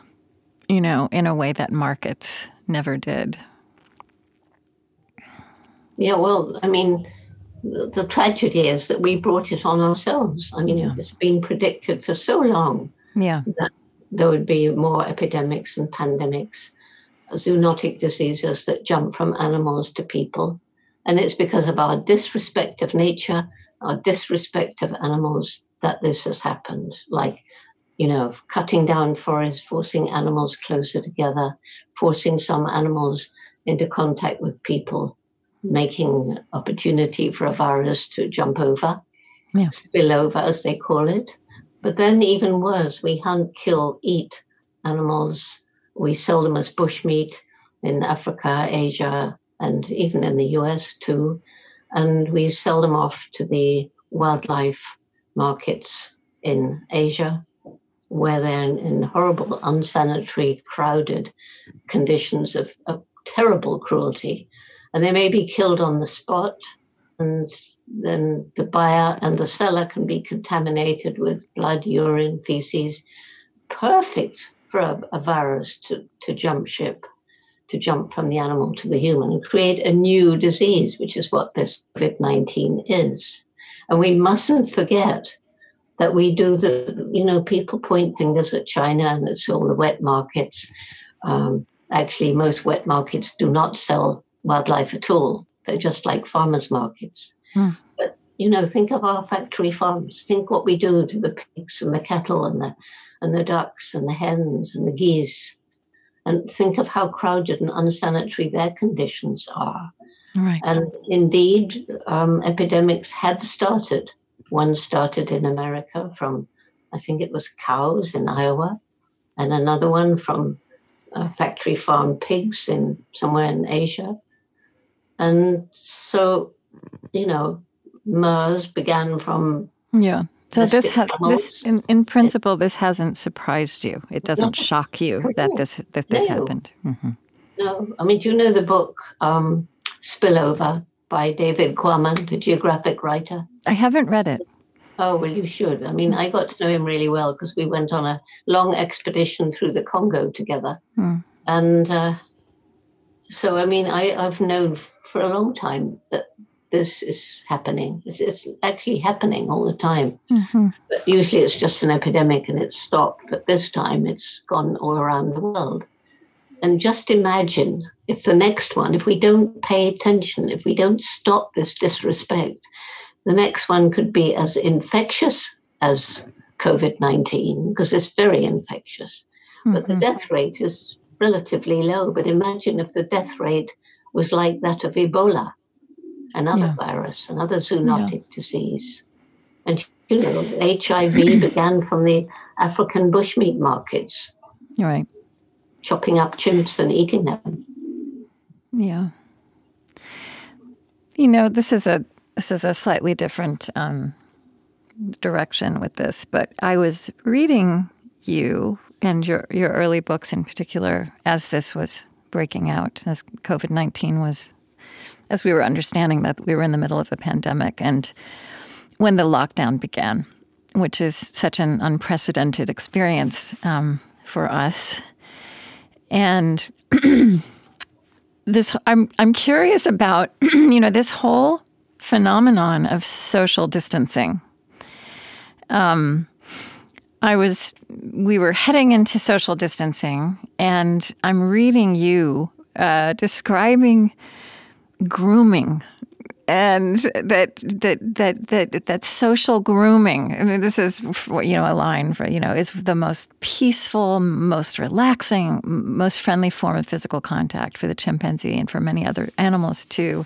you know, in a way that markets never did. Yeah, well, I mean, the, the, tragedy is that we brought it on ourselves. I mean, yeah. it's been predicted for so long yeah. that there would be more epidemics and pandemics, zoonotic diseases that jump from animals to people. And it's because of our disrespect of nature, our disrespect of animals, that this has happened. Like, you know, cutting down forests, forcing animals closer together, forcing some animals into contact with people making opportunity for a virus to jump over, yeah. spill over, as they call it. But then, even worse, we hunt, kill, eat animals. We sell them as bushmeat in Africa, Asia, and even in the US too. And we sell them off to the wildlife markets in Asia, where they're in, horrible, unsanitary, crowded conditions of, of terrible cruelty and they may be killed on the spot. And then the buyer and the seller can be contaminated with blood, urine, feces. Perfect for a, a virus to, to jump ship, to jump from the animal to the human and create a new disease, which is what this COVID 19 is. And we mustn't forget that we do the, you know, people point fingers at China and it's all the wet markets. Um, actually, most wet markets do not sell wildlife at all. They're just like farmers markets. Hmm. But you know, think of our factory farms. Think what we do to the pigs and the cattle and the and the ducks and the hens and the geese. And think of how crowded and unsanitary their conditions are. Right. And indeed, um, epidemics have started. One started in America from, I think it was cows in Iowa, and another one from uh, factory farm pigs in somewhere in Asia. And so, you know, MERS began from. Yeah. So this ha- this in, in principle this hasn't surprised you. It doesn't no. shock you that this that this no. happened. Mm-hmm. No, I mean, do you know the book um, Spillover by David Quammen, the geographic writer? I haven't read it. Oh well, you should. I mean, I got to know him really well because we went on a long expedition through the Congo together, mm. and uh, so I mean, I, I've known for a long time that this is happening. It's, it's actually happening all the time. Mm-hmm. But usually it's just an epidemic and it's stopped. But this time it's gone all around the world. and just imagine if the next one, if we don't pay attention, if we don't stop this disrespect, the next one could be as infectious as COVID 19, because it's very infectious. Mm-hmm. But the mm-hmm. death rate is relatively low. But imagine if the death rate was like that of Ebola, another yeah. virus, another zoonotic yeah. disease. And, you know, HIV began from the African bushmeat markets. Right. Chopping up chimps and eating them. Yeah. You know, this is a this is a slightly different um, direction with this, but I was reading you and your your early books in particular as this was breaking out, as COVID nineteen was, as we were understanding that we were in the middle of a pandemic, and when the lockdown began, which is such an unprecedented experience um, for us, and this I'm I'm curious about you know this whole phenomenon of social distancing. Um, I was we were heading into social distancing, and I'm reading you uh, describing grooming and that that that that that social grooming. I mean, this is you know a line for you know is the most peaceful, most relaxing, most friendly form of physical contact for the chimpanzee and for many other animals too.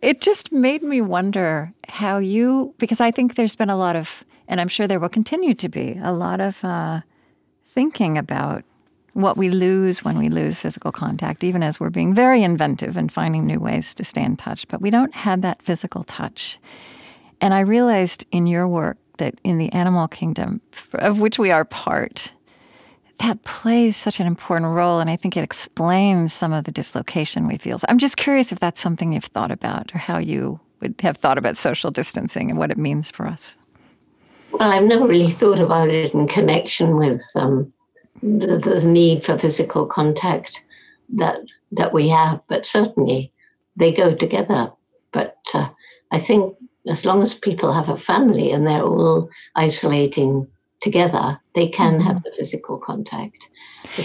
It just made me wonder how you because I think there's been a lot of and I'm sure there will continue to be a lot of uh, thinking about what we lose when we lose physical contact, even as we're being very inventive and finding new ways to stay in touch. But we don't have that physical touch. And I realized in your work that in the animal kingdom, of which we are part, that plays such an important role. And I think it explains some of the dislocation we feel. So I'm just curious if that's something you've thought about or how you would have thought about social distancing and what it means for us. Well, I've never really thought about it in connection with um, the, the need for physical contact that that we have, but certainly they go together. But uh, I think as long as people have a family and they're all isolating together, they can mm-hmm. have the physical contact.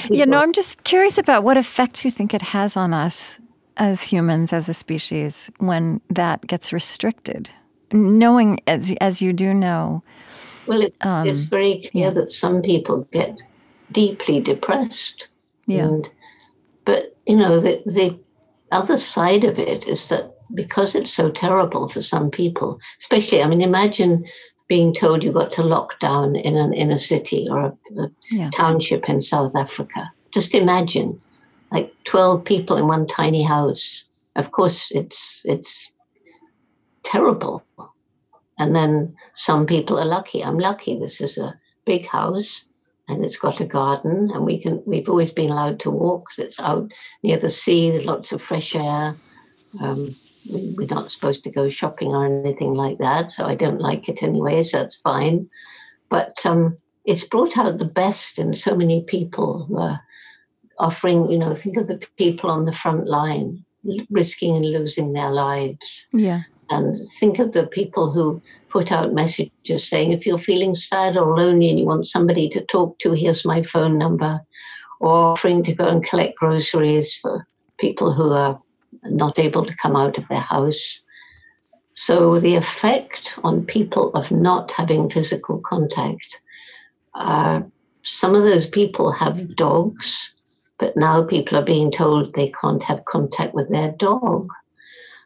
You know, I'm just curious about what effect you think it has on us as humans, as a species, when that gets restricted. Knowing, as as you do know, well, it, um, it's very clear yeah. that some people get deeply depressed. Yeah. And, but, you know, the, the other side of it is that because it's so terrible for some people, especially, I mean, imagine being told you got to lock down in an inner city or a, a yeah. township in South Africa. Just imagine, like 12 people in one tiny house. Of course, it's it's terrible. And then some people are lucky. I'm lucky. This is a big house and it's got a garden and we can we've always been allowed to walk it's out near the sea there's lots of fresh air um, we, are not supposed to go shopping or anything like that so i don't like it anyway so it's fine but um, it's brought out the best in so many people who are offering you know think of the people on the front line risking and losing their lives yeah and think of the people who put out messages saying, if you're feeling sad or lonely and you want somebody to talk to, here's my phone number, or offering to go and collect groceries for people who are not able to come out of their house. So the effect on people of not having physical contact, uh, some of those people have dogs, but now people are being told they can't have contact with their dog.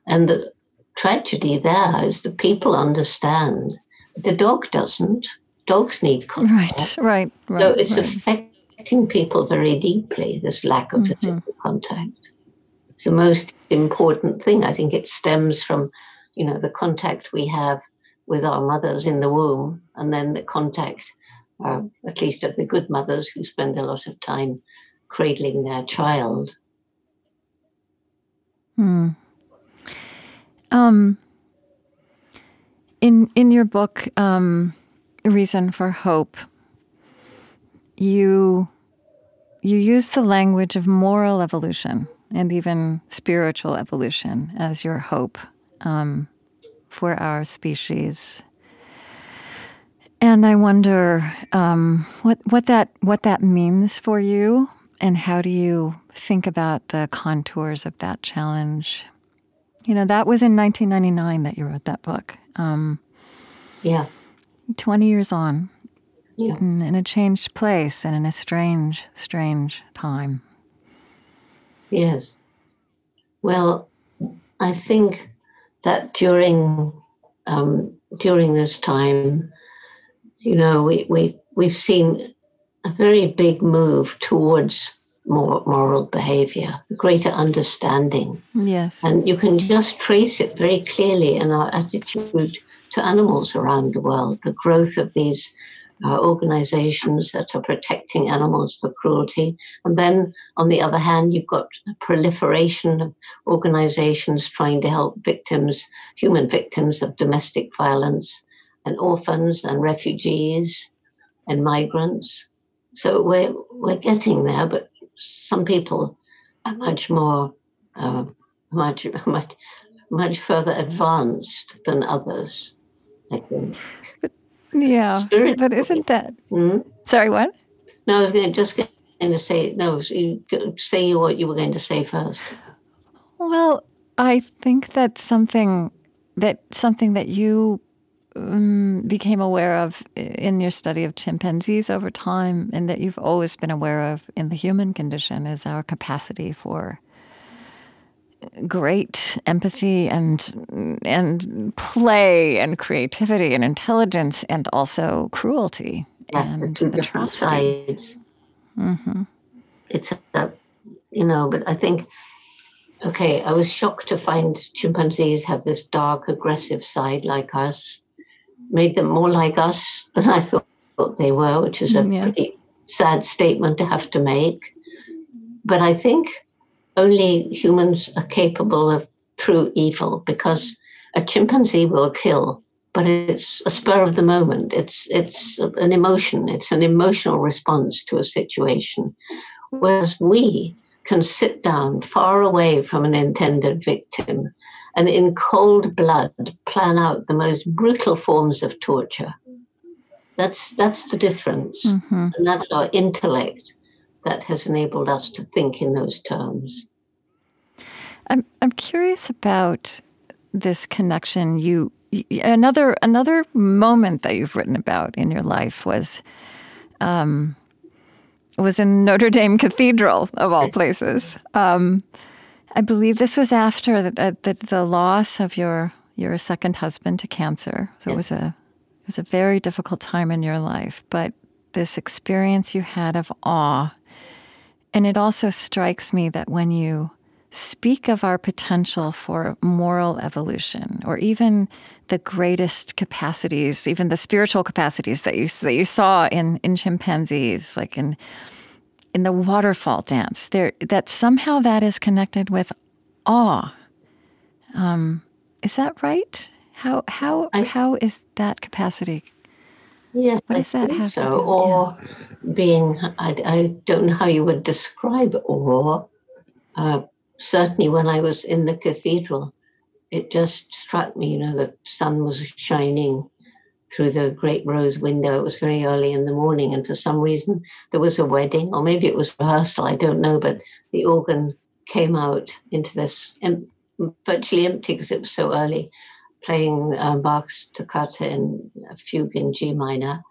And the, tragedy there is that people understand the dog doesn't. Dogs need contact. Right, right, right. So it's right. affecting people very deeply, this lack of mm-hmm. physical contact. It's the most important thing. I think it stems from, you know, the contact we have with our mothers in the womb, and then the contact, uh, at least of the good mothers who spend a lot of time cradling their child. Hmm. Um, in in your book, um, Reason for Hope, you you use the language of moral evolution and even spiritual evolution as your hope um, for our species. And I wonder um, what what that what that means for you, and how do you think about the contours of that challenge? You know, that was in 1999 that you wrote that book. Um, yeah. 20 years on. Yeah. In, in a changed place and in a strange, strange time. Yes. Well, I think that during um, during this time, you know, we, we we've seen a very big move towards more moral behavior, greater understanding. Yes. And you can just trace it very clearly in our attitude to animals around the world, the growth of these uh, organizations that are protecting animals for cruelty. And then, on the other hand, you've got a proliferation of organizations trying to help victims, human victims of domestic violence, and orphans and refugees and migrants. So we're, we're getting there, but some people are much more, uh, much, much, much further advanced than others, I think. Yeah, Spirit but isn't that? Mm-hmm. Sorry, what? No, I was going to just going to say no. You say what you were going to say first. Well, I think that something that something that you um, became aware of in your study of chimpanzees over time, and that you've always been aware of in the human condition, is our capacity for great empathy and and play and creativity and intelligence and also cruelty yeah, and two atrocity. sides. Mm-hmm. It's a, you know, but I think okay, I was shocked to find chimpanzees have this dark, aggressive side like us. Made them more like us than I thought they were, which is a mm, yeah. pretty sad statement to have to make. But I think only humans are capable of true evil because a chimpanzee will kill, but it's a spur of the moment. It's it's an emotion. It's an emotional response to a situation, whereas we can sit down far away from an intended victim and in cold blood plan out the most brutal forms of torture. That's that's the difference, mm-hmm. and that's our intellect that has enabled us to think in those terms. I'm I'm curious about this connection. You another another moment that you've written about in your life was um, was in Notre Dame Cathedral of all places. Um, I believe this was after the, the, the, loss of your your second husband to cancer. So it was a it was a very difficult time in your life, but this experience you had of awe. And it also strikes me that when you speak of our potential for moral evolution or even the greatest capacities, even the spiritual capacities that you, that you saw in, in chimpanzees, like in, in the waterfall dance, there, that somehow that is connected with awe. Um, is that right? How, how, I, how is that capacity? Yeah, what does I that have so. Or yeah. being, I, I don't know how you would describe awe. Uh, certainly when I was in the cathedral, it just struck me, you know, the sun was shining through the great rose window. It was very early in the morning, and for some reason there was a wedding, or maybe it was rehearsal, I don't know, but the organ came out into this em- virtually empty because it was so early, playing uh, Bach's toccata in a fugue in G minor.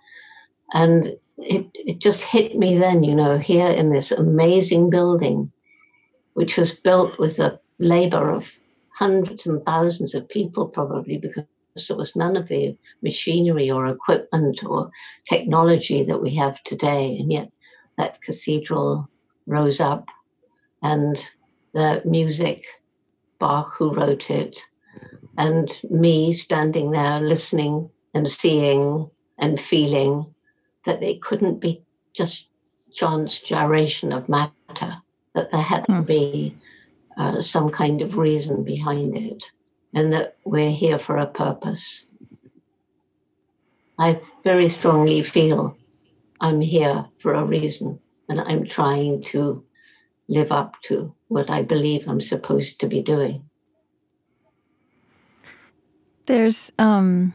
And it, it just hit me then, you know, here in this amazing building which was built with the labor of hundreds and thousands of people, probably because there was none of the machinery or equipment or technology that we have today. And yet that cathedral rose up and the music, Bach, who wrote it, and me standing there listening and seeing and feeling that it couldn't be just chance gyration of matter that there had to hmm. be uh, some kind of reason behind it and that we're here for a purpose. I very strongly feel I'm here for a reason and I'm trying to live up to what I believe I'm supposed to be doing. There's um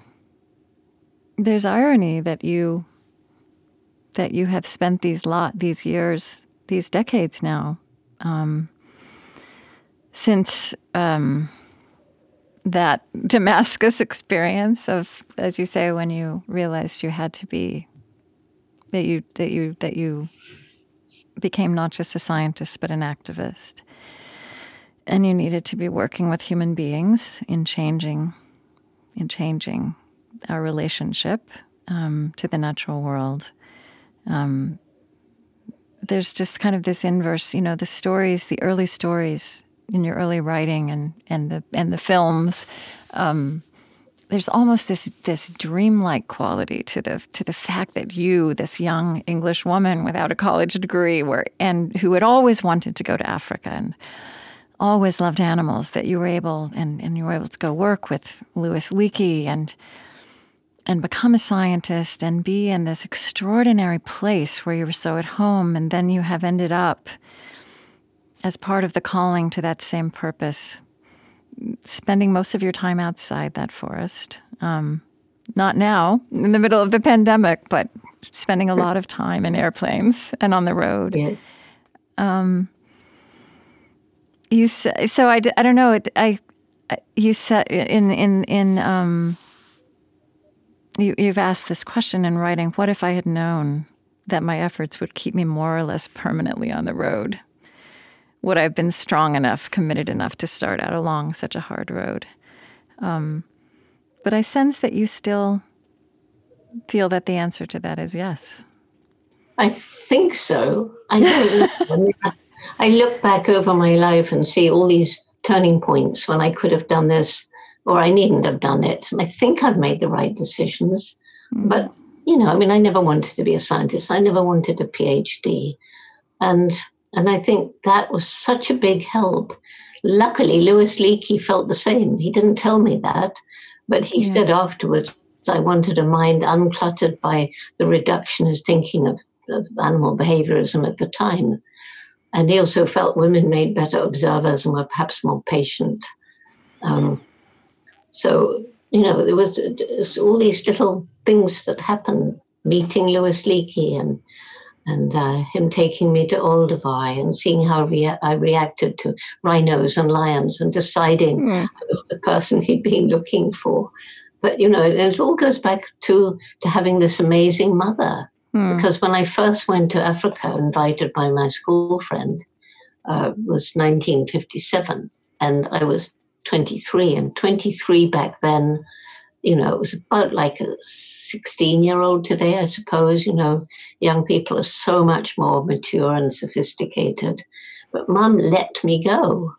there's irony that you that you have spent these lot these years these decades now, um, since um, that Damascus experience of, as you say, when you realized you had to be that you that you that you became not just a scientist but an activist, and you needed to be working with human beings in changing in changing our relationship um, to the natural world. Um, there's just kind of this inverse, you know, the stories, the early stories in your early writing and and the and the films. Um, there's almost this this dreamlike quality to the to the fact that you, this young English woman without a college degree, were and who had always wanted to go to Africa and always loved animals, that you were able and, and you were able to go work with Louis Leakey and and become a scientist and be in this extraordinary place where you were so at home, and then you have ended up as part of the calling to that same purpose, spending most of your time outside that forest. Um, not now, in the middle of the pandemic, but spending a lot of time in airplanes and on the road. Yes. Um, you so I, I don't know. I you said in in in um, you, you've asked this question in writing. What if I had known that my efforts would keep me more or less permanently on the road? Would I have been strong enough, committed enough to start out along such a hard road? Um, but I sense that you still feel that the answer to that is yes. I think so. I don't I look back over my life and see all these turning points when I could have done this or I needn't have done it. And I think I've made the right decisions. Mm. But, you know, I mean, I never wanted to be a scientist, I never wanted a PhD. And and I think that was such a big help. Luckily, Louis Leakey felt the same. He didn't tell me that, but he yeah. said afterwards, I wanted a mind uncluttered by the reductionist thinking of, of animal behaviorism at the time. And he also felt women made better observers and were perhaps more patient. Um, so, you know, there was, was, all these little things that happened, meeting Louis Leakey and and uh, him taking me to Olduvai and seeing how rea- I reacted to rhinos and lions and deciding mm. I was the person he'd been looking for. But you know, it all goes back to to having this amazing mother. Mm. Because when I first went to Africa, invited by my school friend, uh, was 1957, and I was 23. And 23 back then you know, it was about like a 16 year old today, I suppose. You know, young people are so much more mature and sophisticated. But mum let me go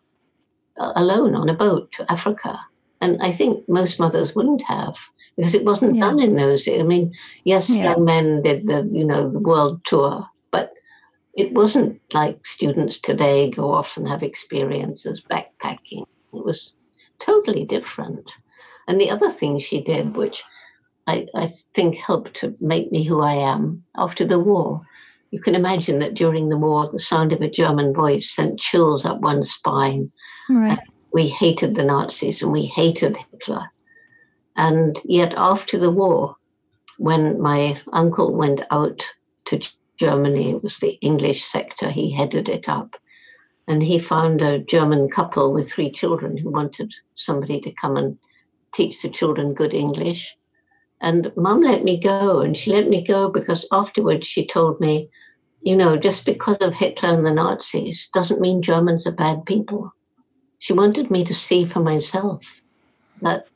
alone on a boat to Africa. And I think most mothers wouldn't have because it wasn't yeah. done in those. I mean, yes, yeah. young men did the, you know, the world tour, but it wasn't like students today go off and have experiences backpacking. It was totally different. And the other thing she did, which I, I think helped to make me who I am after the war, you can imagine that during the war, the sound of a German voice sent chills up one's spine. Right. We hated the Nazis and we hated Hitler. And yet, after the war, when my uncle went out to Germany, it was the English sector, he headed it up. And he found a German couple with three children who wanted somebody to come and teach the children good English. And mum let me go, and she let me go because afterwards she told me, you know, just because of Hitler and the Nazis doesn't mean Germans are bad people. She wanted me to see for myself that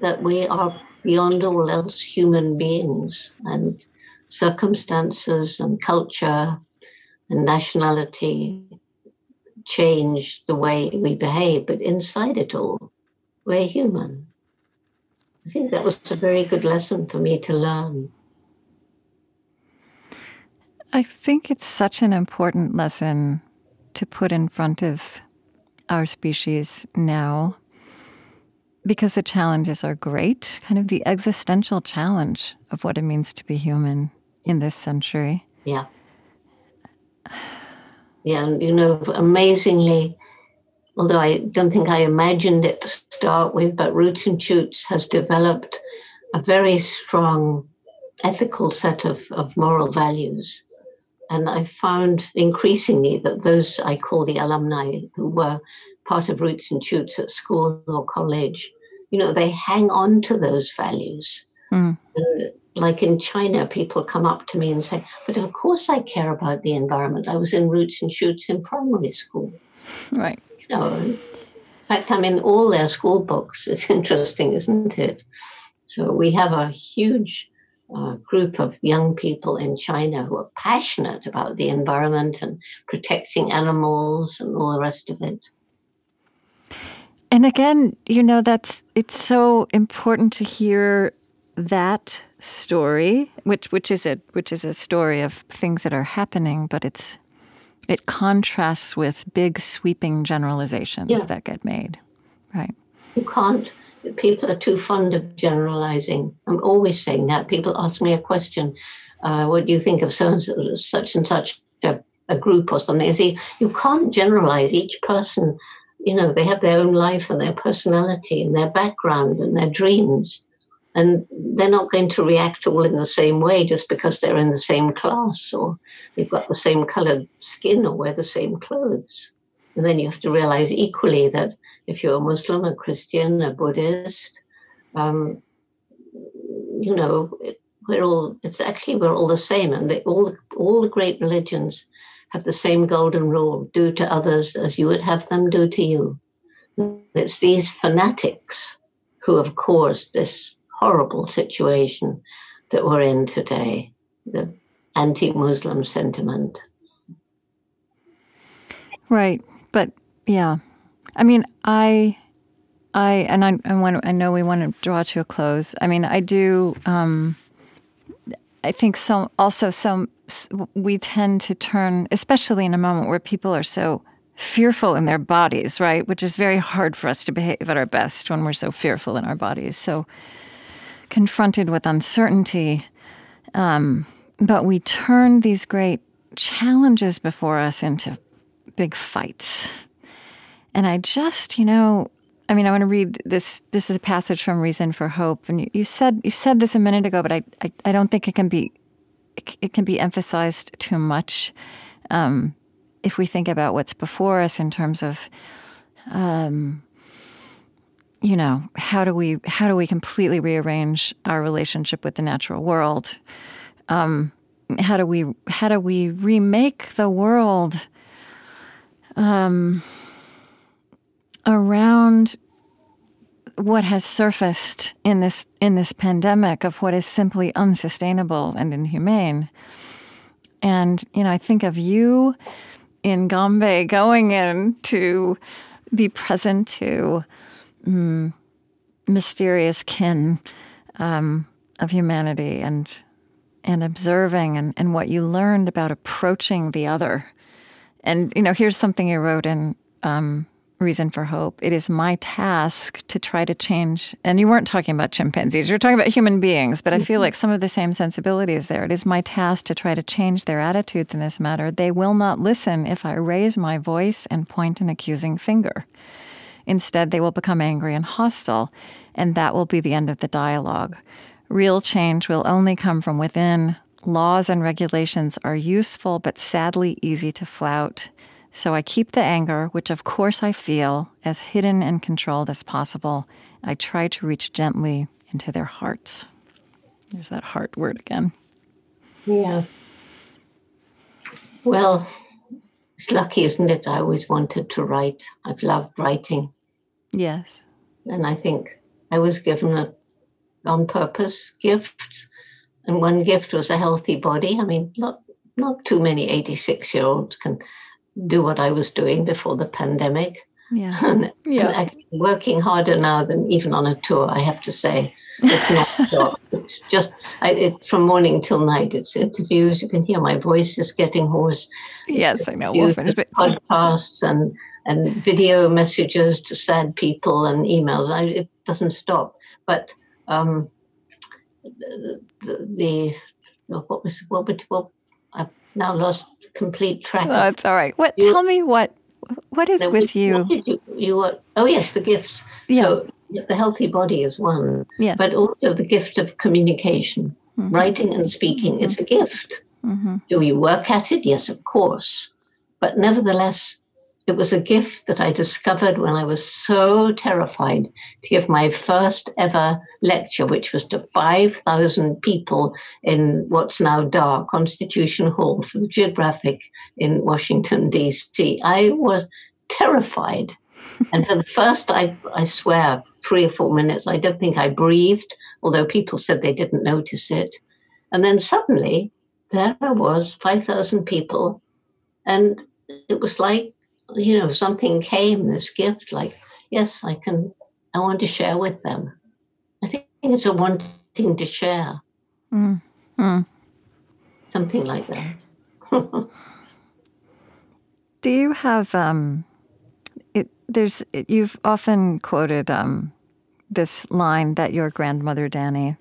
that we are beyond all else human beings and circumstances and culture and nationality change the way we behave, but inside it all, we're human. I think that was a very good lesson for me to learn. I think it's such an important lesson to put in front of our species now because the challenges are great, kind of the existential challenge of what it means to be human in this century. Yeah. Yeah, and you know, amazingly, although I don't think I imagined it to start with, but Roots and Shoots has developed a very strong ethical set of, of moral values. and I found increasingly that those I call the alumni who were part of Roots and Shoots at school or college, you know, they hang on to those values. Mm. like in China, people come up to me and say, But of course I care about the environment. I was in Roots and Shoots in primary school. Right. Know, in fact, I'm in all their school books. It's interesting, isn't it? So we have a huge uh, group of young people in China who are passionate about the environment and protecting animals and all the rest of it. And again, you know, that's it's so important to hear that story, which which is a which is a story of things that are happening, but it's it contrasts with big sweeping generalizations yeah. that get made. Right. You can't people are too fond of generalizing. I'm always saying that. People ask me a question, uh, what do you think of so and so, such and such a, a group or something? I say, you can't generalize each person you know, they have their own life and their personality and their background and their dreams. And they're not going to react all in the same way just because they're in the same class or they've got the same colored skin or wear the same clothes. And then you have to realize equally that if you're a Muslim, a Christian, a Buddhist, um, you know, we're all, it's actually, we're all the same. And they, all, all the great religions have the same golden rule do to others as you would have them do to you. It's these fanatics who have caused this horrible situation that we're in today, the anti Muslim sentiment. Right. But yeah, I mean, I. I and I, I want. I know we want to draw to a close. I mean, I do. Um, I think so. Also, some we tend to turn, especially in a moment where people are so fearful in their bodies, right? Which is very hard for us to behave at our best when we're so fearful in our bodies. So, confronted with uncertainty, um, but we turn these great challenges before us into big fights. And I just, you know, I mean, I want to read this. This is a passage from Reason for Hope, and you, you said you said this a minute ago, but I, I, I don't think it can be it, can be emphasized too much um, if we think about what's before us in terms of, um, you know, how do we how do we completely rearrange our relationship with the natural world? Um, how do we how do we remake the world? Um, around what has surfaced in this in this pandemic of what is simply unsustainable and inhumane. And you know, I think of you in Gombe going in to be present to mm, mysterious kin um, of humanity and and observing and, and what you learned about approaching the other. And you know, here's something you wrote in um, reason for hope. It is my task to try to change. And you weren't talking about chimpanzees, you're talking about human beings, but I feel mm-hmm. like some of the same sensibilities there. It is my task to try to change their attitudes in this matter. They will not listen if I raise my voice and point an accusing finger. Instead, they will become angry and hostile, and that will be the end of the dialogue. Real change will only come from within. Laws and regulations are useful, but sadly easy to flout. So I keep the anger, which of course I feel, as hidden and controlled as possible. I try to reach gently into their hearts. There's that heart word again. Yeah. Well, it's lucky, isn't it? I always wanted to write. I've loved writing. Yes. And I think I was given a on purpose gifts. And one gift was a healthy body. I mean, not not too many 86 year olds can do what I was doing before the pandemic. Yeah. and, yeah. And working harder now than even on a tour, I have to say. It's not. It's just I, it, from morning till night. It's interviews. You can hear my voice is getting hoarse. Yes, I know. We'll finish, but... Podcasts and and video messages to sad people and emails. I, it doesn't stop. But um, the, the, the what was what, what I've now lost complete track. That's all right. What? You, tell me what what is with you? you? You were, oh yes, the gifts. Yeah. So the healthy body is one. Yes. But also the gift of communication, mm-hmm. writing and speaking. Mm-hmm. It's a gift. Mm-hmm. Do you work at it? Yes, of course. But nevertheless, it was a gift that I discovered when I was so terrified to give my first ever lecture, which was to 5,000 people in what's now DAR, Constitution Hall for the Geographic in Washington, D.C. I was terrified. And for the first, I, I swear, three or four minutes, I don't think I breathed, although people said they didn't notice it. And then suddenly, there I was, 5,000 people, and it was like you know, something came, this gift, like, yes, I can, I want to share with them. I think it's a wanting to share. Mm. Mm. Something like that. Do you have, um, it, there's, it, you've often quoted um, this line that your grandmother Danny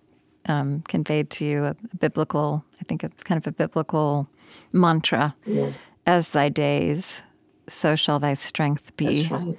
um, conveyed to you, a, a biblical, I think, a kind of a biblical mantra. Yes. As thy days, so shall thy strength be. Right.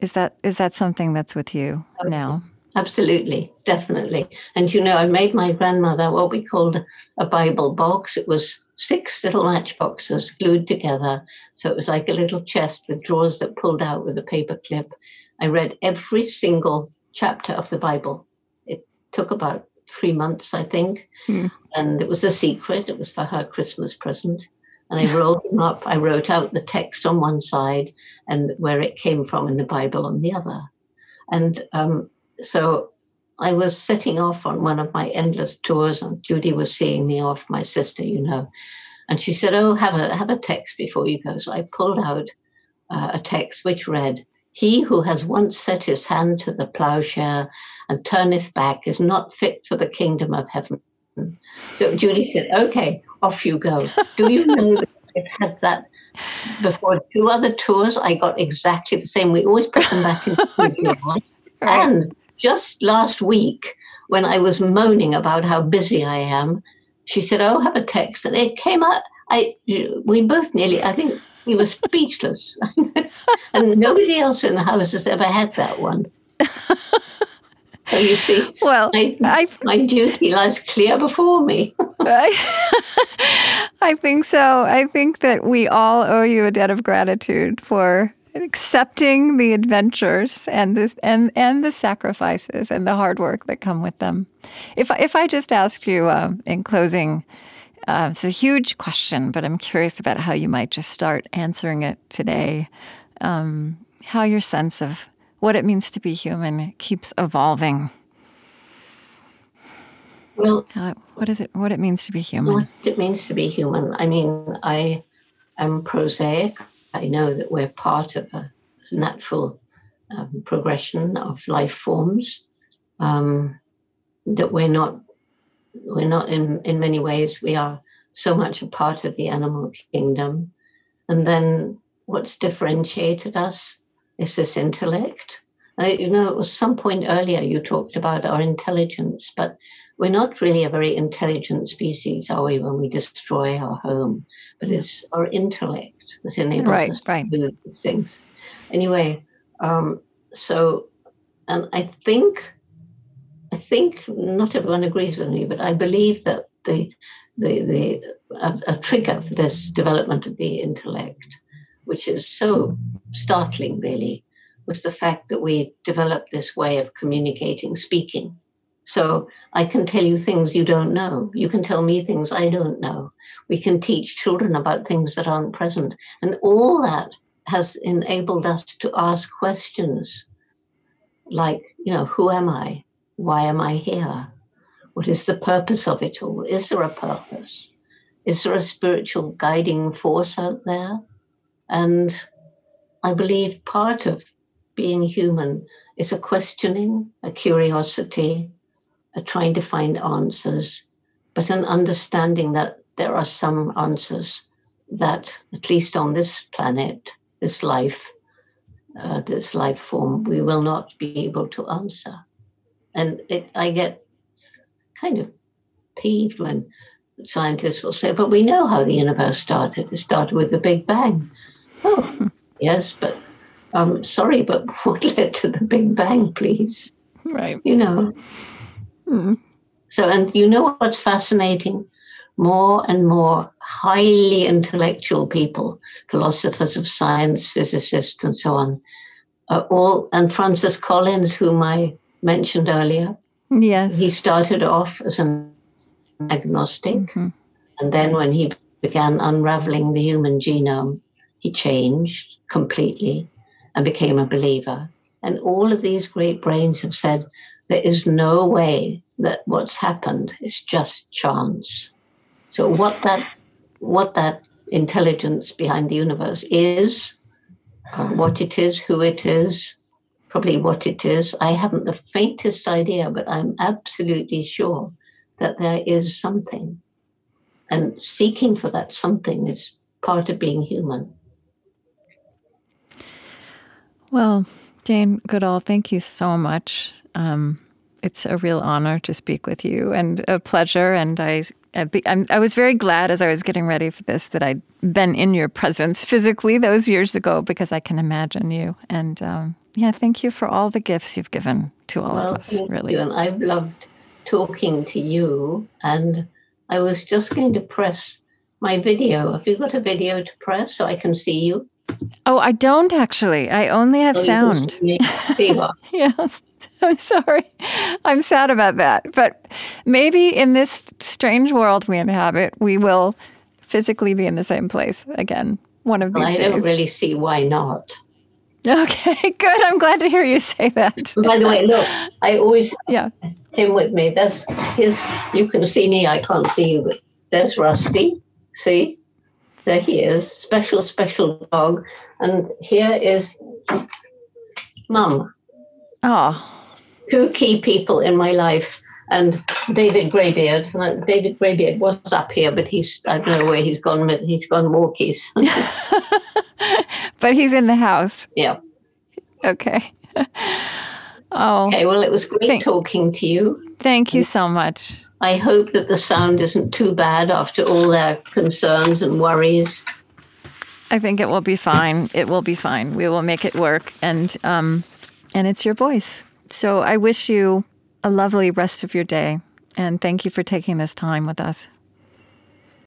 Is that is that something that's with you okay. now? Absolutely, definitely. And you know, I made my grandmother what we called a Bible box. It was six little matchboxes glued together. So it was like a little chest with drawers that pulled out with a paper clip. I read every single chapter of the Bible. It took about three months, I think. Hmm. And it was a secret. It was for her Christmas present and I rolled them up. I wrote out the text on one side and where it came from in the Bible on the other. And um, so I was setting off on one of my endless tours, and Judy was seeing me off, my sister, you know. And she said, "Oh, have a have a text before you go." So I pulled out uh, a text which read, "He who has once set his hand to the plowshare and turneth back is not fit for the kingdom of heaven." So Judy said, "Okay, off you go. Do you know that I've had that before two other tours? I got exactly the same. We always put them back in the And just last week, when I was moaning about how busy I am, she said, "Oh, have a text," and it came out. I we both nearly. I think we were speechless, and nobody else in the house has ever had that one. So you see, well, my, I, my duty lies clear before me. I, I think so. I think that we all owe you a debt of gratitude for accepting the adventures and this and and the sacrifices and the hard work that come with them. If if I just asked you uh, in closing, uh, it's a huge question, but I'm curious about how you might just start answering it today. Um, how your sense of what it means to be human keeps evolving. Well, uh, what is it? What it means to be human? What it means to be human. I mean, I am prosaic. I know that we're part of a natural um, progression of life forms. Um, that we're not, we're not in in many ways. We are so much a part of the animal kingdom, and then what's differentiated us is this intellect. Uh, you know, at some point earlier you talked about our intelligence, but we're not really a very intelligent species, are we, when we destroy our home? But it's our intellect that enables right, us right. to do these things. Anyway, um, so, and I think, I think not everyone agrees with me, but I believe that the the the a, a trigger for this development of the intellect which is so startling, really, was the fact that we developed this way of communicating, speaking. So I can tell you things you don't know. You can tell me things I don't know. We can teach children about things that aren't present. And all that has enabled us to ask questions like, you know, who am I? Why am I here? What is the purpose of it all? Is there a purpose? Is there a spiritual guiding force out there? And I believe part of being human is a questioning, a curiosity, a trying to find answers, but an understanding that there are some answers that, at least on this planet, this life, uh, this life form, we will not be able to answer. And it, I get kind of peeved when scientists will say, but we know how the universe started. It started with the Big Bang. Oh, yes, but I'm um, sorry, but what led to the Big Bang, please? Right. You know. Mm. So, and you know what's fascinating? more and more highly intellectual people, philosophers of science, physicists, and so on, are all, and Francis Collins, whom I mentioned earlier. Yes. He started off as an agnostic, mm-hmm. and then when he began unraveling the human genome, he changed completely and became a believer. And all of these great brains have said there is no way that what's happened is just chance. So what that what that intelligence behind the universe is, uh, what it is, who it is, probably what it is. I haven't the faintest idea, but I'm absolutely sure that there is something. And seeking for that something is part of being human. Well, Jane Goodall, thank you so much. Um, it's a real honor to speak with you and a pleasure. And I, I, I, was very glad as I was getting ready for this that I'd been in your presence physically those years ago because I can imagine you. And um, yeah, thank you for all the gifts you've given to all well, of us. Really, you. and I've loved talking to you. And I was just going to press my video. Have you got a video to press so I can see you? Oh, I don't actually. I only have oh, sound. yes. I'm sorry. I'm sad about that. But maybe in this strange world we inhabit, we will physically be in the same place again one of these well, I days. I don't really see why not. Okay, good. I'm glad to hear you say that. By the way, look, I always yeah him with me. That's his. You can see me. I can't see you, but there's Rusty. See, there he is. Special, special dog. And here is Mum. Oh. Two key people in my life. And David Greybeard. David Greybeard was up here, but he's I don't know where he's gone. But He's gone walkies. but he's in the house. Yeah. Okay. Oh. Okay, well, it was great thank, talking to you. Thank you so much. I hope that the sound isn't too bad after all their concerns and worries. I think it will be fine. It will be fine. We will make it work, and um, and it's your voice. So I wish you a lovely rest of your day, and thank you for taking this time with us.